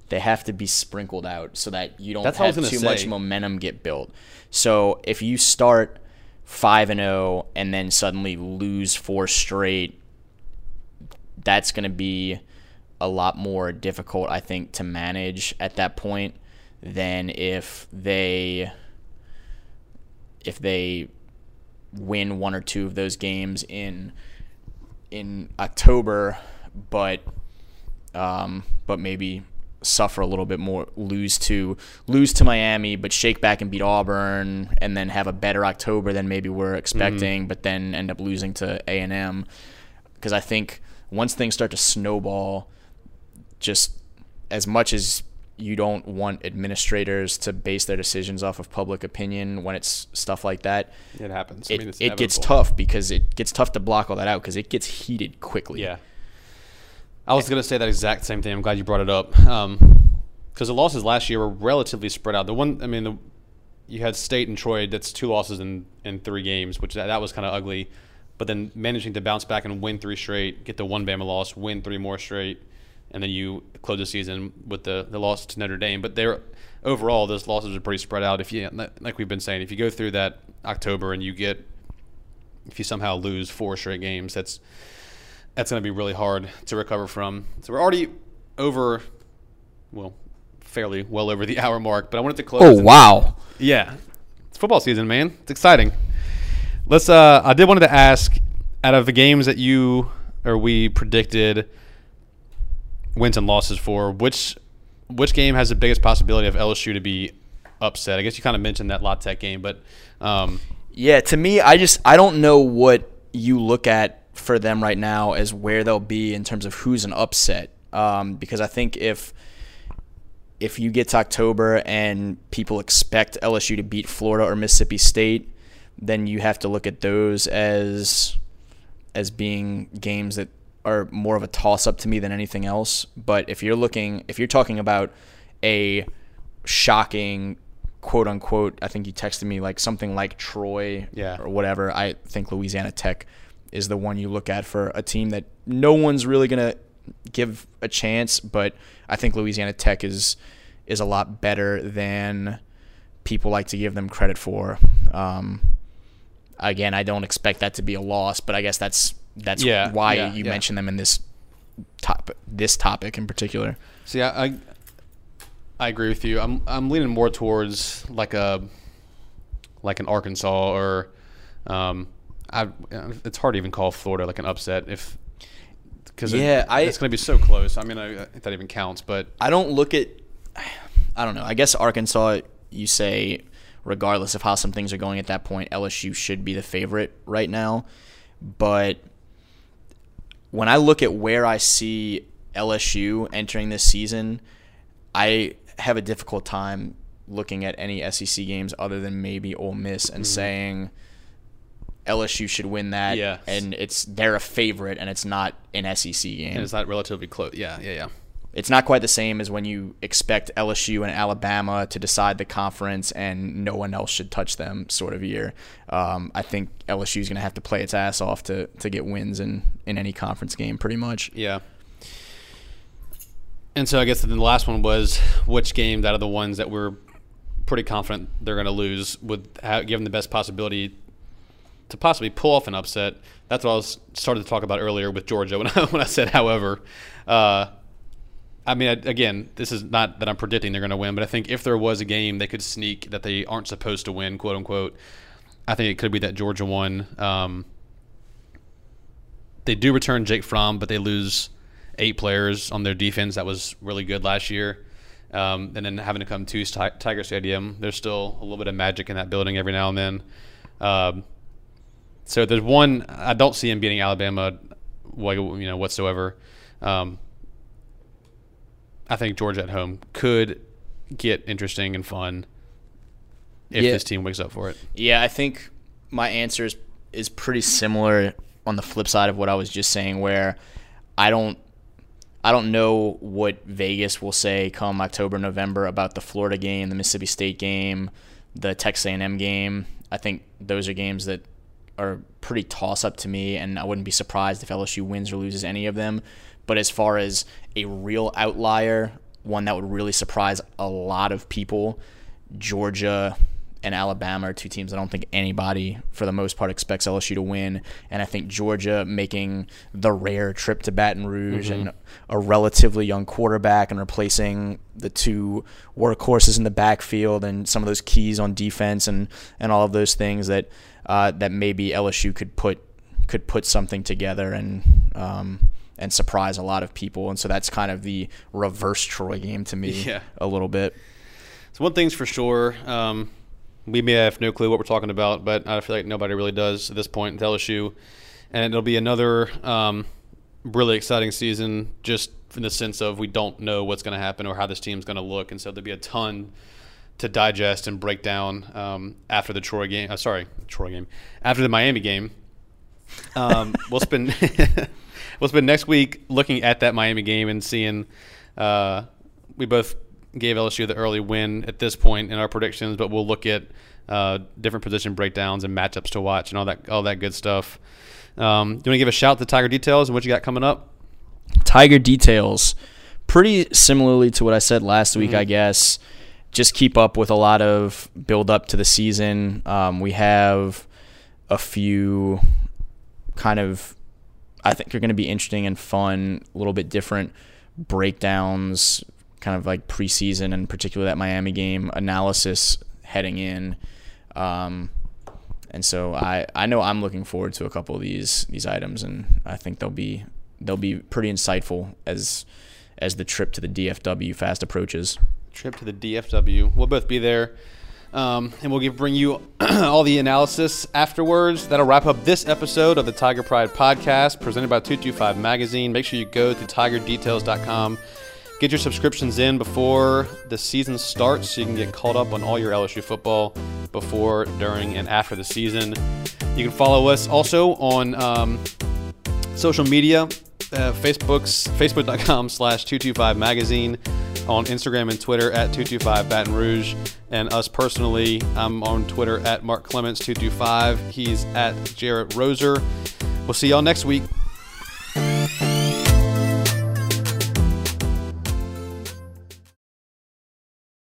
S2: they have to be sprinkled out so that you don't
S1: That's what I was
S2: have too much momentum get built. So if you start five and zero and then suddenly lose four straight, that's going to be a lot more difficult, I think, to manage at that point than if they if they win one or two of those games in in October, but um, but maybe suffer a little bit more, lose to lose to Miami, but shake back and beat Auburn, and then have a better October than maybe we're expecting, but then end up losing to A and M. Because I think once things start to snowball, just as much as you don't want administrators to base their decisions off of public opinion when it's stuff like that,
S1: It happens.
S2: it,
S1: I mean, it's
S2: it gets tough because it gets tough to block all that out because it gets heated quickly.
S1: Yeah. I was going to say that exact same thing. I'm glad you brought it up. Um, because the losses last year were relatively spread out. The one, I mean, the, you had State and Troy. That's two losses in, in three games, which that, that was kind of ugly. But then managing to bounce back and win three straight, get the one Bama loss, win three more straight, and then you close the season with the, the loss to Notre Dame. But they're overall those losses are pretty spread out. If you like we've been saying, if you go through that October and you get if you somehow lose four straight games, that's that's going to be really hard to recover from. So we're already over, well, fairly well over the hour mark. But I wanted to close.
S2: Oh wow!
S1: yeah, it's football season, man. It's exciting. Let's. Uh, I did wanted to ask, out of the games that you or we predicted wins and losses for, which which game has the biggest possibility of LSU to be upset? I guess you kind of mentioned that La Tech game, but um,
S2: Yeah, to me, I just I don't know what you look at for them right now as where they'll be in terms of who's an upset. Um, because I think if if you get to October and people expect LSU to beat Florida or Mississippi State, then you have to look at those as as being games that are more of a toss up to me than anything else. But if you're looking, if you're talking about a shocking quote unquote, I think you texted me like something like Troy
S1: Yeah.
S2: or whatever. I think Louisiana Tech is the one you look at for a team that no one's really gonna give a chance, but I think Louisiana Tech is is a lot better than people like to give them credit for. Um, again, I don't expect that to be a loss, but I guess that's that's
S1: Yeah,
S2: why
S1: yeah,
S2: you
S1: yeah.
S2: mentioned them in this top this topic in particular.
S1: See, I, I I agree with you. I'm I'm leaning more towards like a like an Arkansas or um I it's hard to even call Florida like an upset if because
S2: Yeah, I-
S1: it's going to be so close. I mean, I, if that even counts, but
S2: I don't look at I don't know. I guess Arkansas you say regardless of how some things are going at that point, LSU should be the favorite right now. But when I look at where I see LSU entering this season, I have a difficult time looking at any SEC games other than maybe Ole Miss and mm-hmm. saying LSU should win that.
S1: Yes.
S2: And it's they're a favorite and it's not an SEC game.
S1: And it's not relatively close. Yeah, yeah, yeah.
S2: It's not quite the same as when you expect LSU and Alabama to decide the conference and no one else should touch them sort of year. Um, I think LSU is going to have to play its ass off to, to get wins in, in any conference game, pretty much.
S1: Yeah. And so I guess then the last one was which games out of the ones that we're pretty confident they're going to lose would give them the best possibility to possibly pull off an upset. That's what I was started to talk about earlier with Georgia when I, when I said, however. Uh, I mean, again, this is not that I'm predicting they're going to win, but I think if there was a game they could sneak that they aren't supposed to win, quote unquote, I think it could be that Georgia one. Um, they do return Jake Fromm, but they lose eight players on their defense that was really good last year. Um, and then having to come to Tiger Stadium, there's still a little bit of magic in that building every now and then. Um, so there's one I don't see him beating Alabama, you know, whatsoever. Um, I think Georgia at home could get interesting and fun if
S2: Yeah.
S1: this team wakes up for it.
S2: Yeah, I think my answer is, is pretty similar on the flip side of what I was just saying, where I don't I don't know what Vegas will say come October, November about the Florida game, the Mississippi State game, the Texas A&M game. I think those are games that are pretty toss up to me, and I wouldn't be surprised if LSU wins or loses any of them. But as far as a real outlier, one that would really surprise a lot of people, Georgia and Alabama are two teams I don't think anybody, for the most part, expects LSU to win. And I think Georgia making the rare trip to Baton Rouge and a relatively young quarterback and replacing the two workhorses in the backfield and some of those keys on defense and, and all of those things that uh, that maybe LSU could put could put something together and um, and surprise a lot of people. And so that's kind of the reverse Troy game to me
S1: Yeah.
S2: a little bit.
S1: So one thing's for sure, um, we may have no clue what we're talking about, but I feel like nobody really does at this point with LSU, and it'll be another um, really exciting season, just in the sense of we don't know what's going to happen or how this team's going to look, and so there'll be a ton to digest and break down um, after the Troy game. Uh, sorry, Troy game after the Miami game. Um, we'll spend we'll spend next week looking at that Miami game and seeing. Uh, we both gave LSU the early win at this point in our predictions, but we'll look at uh, different position breakdowns and matchups to watch and all that all that good stuff. Um, do you want to give a shout to Tiger Details and what you got coming up?
S2: Tiger details, pretty similarly to what I said last week, I guess. Just keep up with a lot of build up to the season. Um, we have a few kind of, I think are going to be interesting and fun, a little bit different breakdowns, kind of like preseason and particularly that Miami game analysis heading in. Um, and so I, I know I'm looking forward to a couple of these these items, and I think they'll be they'll be pretty insightful as as the trip to the DFW fast approaches.
S1: Trip to the DFW. We'll both be there. Um, and we'll give, bring you all the analysis afterwards. That'll wrap up this episode of the Tiger Pride podcast presented by 225 Magazine. Make sure you go to tigerdetails.com. Get your subscriptions in before the season starts so you can get caught up on all your LSU football before, during, and after the season. You can follow us also on um, social media uh, facebook's facebook.com slash 225 magazine on instagram and twitter at 225 baton rouge. And us personally i'm on twitter at mark clements 225 he's at jarrett roser we'll see y'all next week